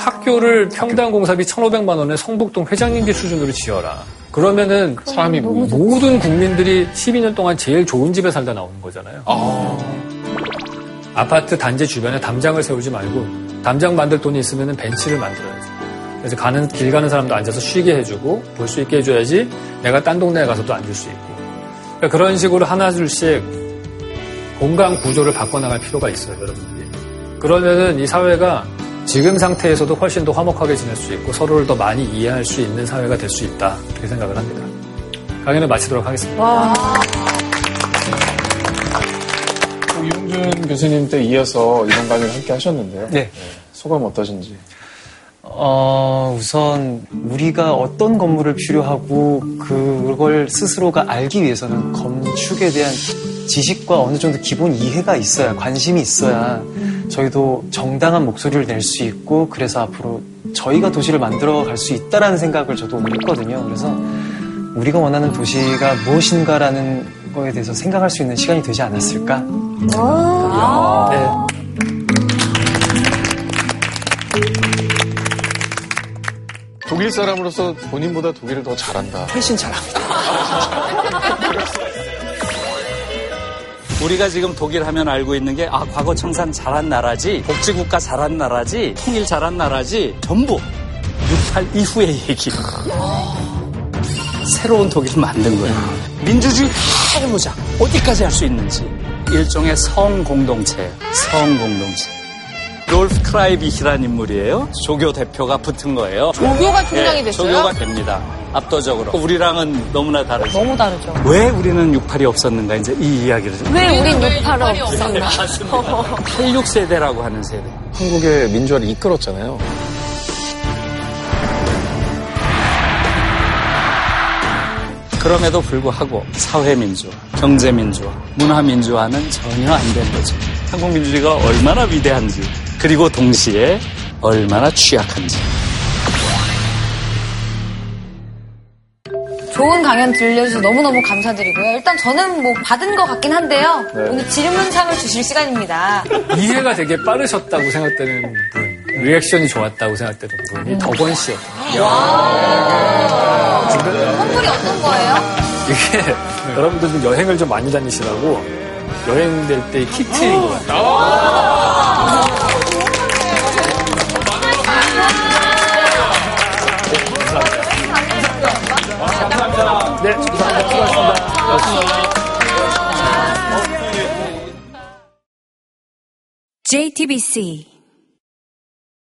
학교를 평당 공사비 1,500만 원에 성북 동 회장님기 수준으로 지어라. 그러면은 사람이 뭐 모든 국민들이 12년 동안 제일 좋은 집에 살다 나오는 거잖아요. 아파트 단지 주변에 담장을 세우지 말고 담장 만들 돈이 있으면 벤치를 만들어야지. 그래서 가는 길 가는 사람도 앉아서 쉬게 해주고 볼 수 있게 해줘야지 내가 딴 동네에 가서도 앉을 수 있고 그러니까 그런 식으로 하나둘씩 공간 구조를 바꿔나갈 필요가 있어요, 여러분들이. 그러면은 이 사회가 지금 상태에서도 훨씬 더 화목하게 지낼 수 있고 서로를 더 많이 이해할 수 있는 사회가 될 수 있다. 그렇게 생각을 합니다. 강연을 마치도록 하겠습니다. 와. 이용준 교수님 때 이어서 이런 강연을 함께 하셨는데요. 네. 소감 어떠신지? 어, 우선 우리가 어떤 건물을 필요하고 그걸 스스로가 알기 위해서는 건축에 대한 지식과 어느 정도 기본 이해가 있어야 관심이 있어야 저희도 정당한 목소리를 낼 수 있고 그래서 앞으로 저희가 도시를 만들어 갈 수 있다라는 생각을 저도 했거든요. 그래서 우리가 원하는 도시가 무엇인가라는 거에 대해서 생각할 수 있는 시간이 되지 않았을까? 네. 독일 사람으로서 본인보다 독일을 더 잘한다. 훨씬 잘합니다. 우리가 지금 독일 하면 알고 있는 게, 아, 과거 청산 잘한 나라지, 복지국가 잘한 나라지, 통일 잘한 나라지, 전부 68 이후의 얘기. 새로운 독일 만든 거예요. 민주주의 다 해보자. 어디까지 할 수 있는지. 일종의 성 공동체, 성 공동체. 롤프 크라이비히라는 인물이에요. 조교 대표가 붙은 거예요. 조교가 총장이 예, 됐어요? 조교가 됩니다. 압도적으로. 우리랑은 너무나 다르죠. 너무 다르죠. 왜 우리는 68이 없었는가 이제 이 이야기를 좀. 왜 우린 68이 없었나? 86세대라고 하는 세대. 한국의 민주화를 이끌었잖아요. 그럼에도 불구하고 사회민주화, 경제민주화, 문화민주화는 전혀 안 된 거죠. 한국 민주주의가 얼마나 위대한지, 그리고 동시에 얼마나 취약한지. 좋은 강연 들려주셔서 너무너무 감사드리고요. 일단 저는 뭐 받은 것 같긴 한데요. 네. 오늘 질문상을 주실 시간입니다. 이해가 되게 빠르셨다고 생각되는 분, 리액션이 좋았다고 생각되는 분이 덕원 씨였거든요. 선물이 어떤 거예요? 이게 여러분들 좀 여행을 좀 많이 다니시라고 여행 될 때 키트인 것 같아요. JTBC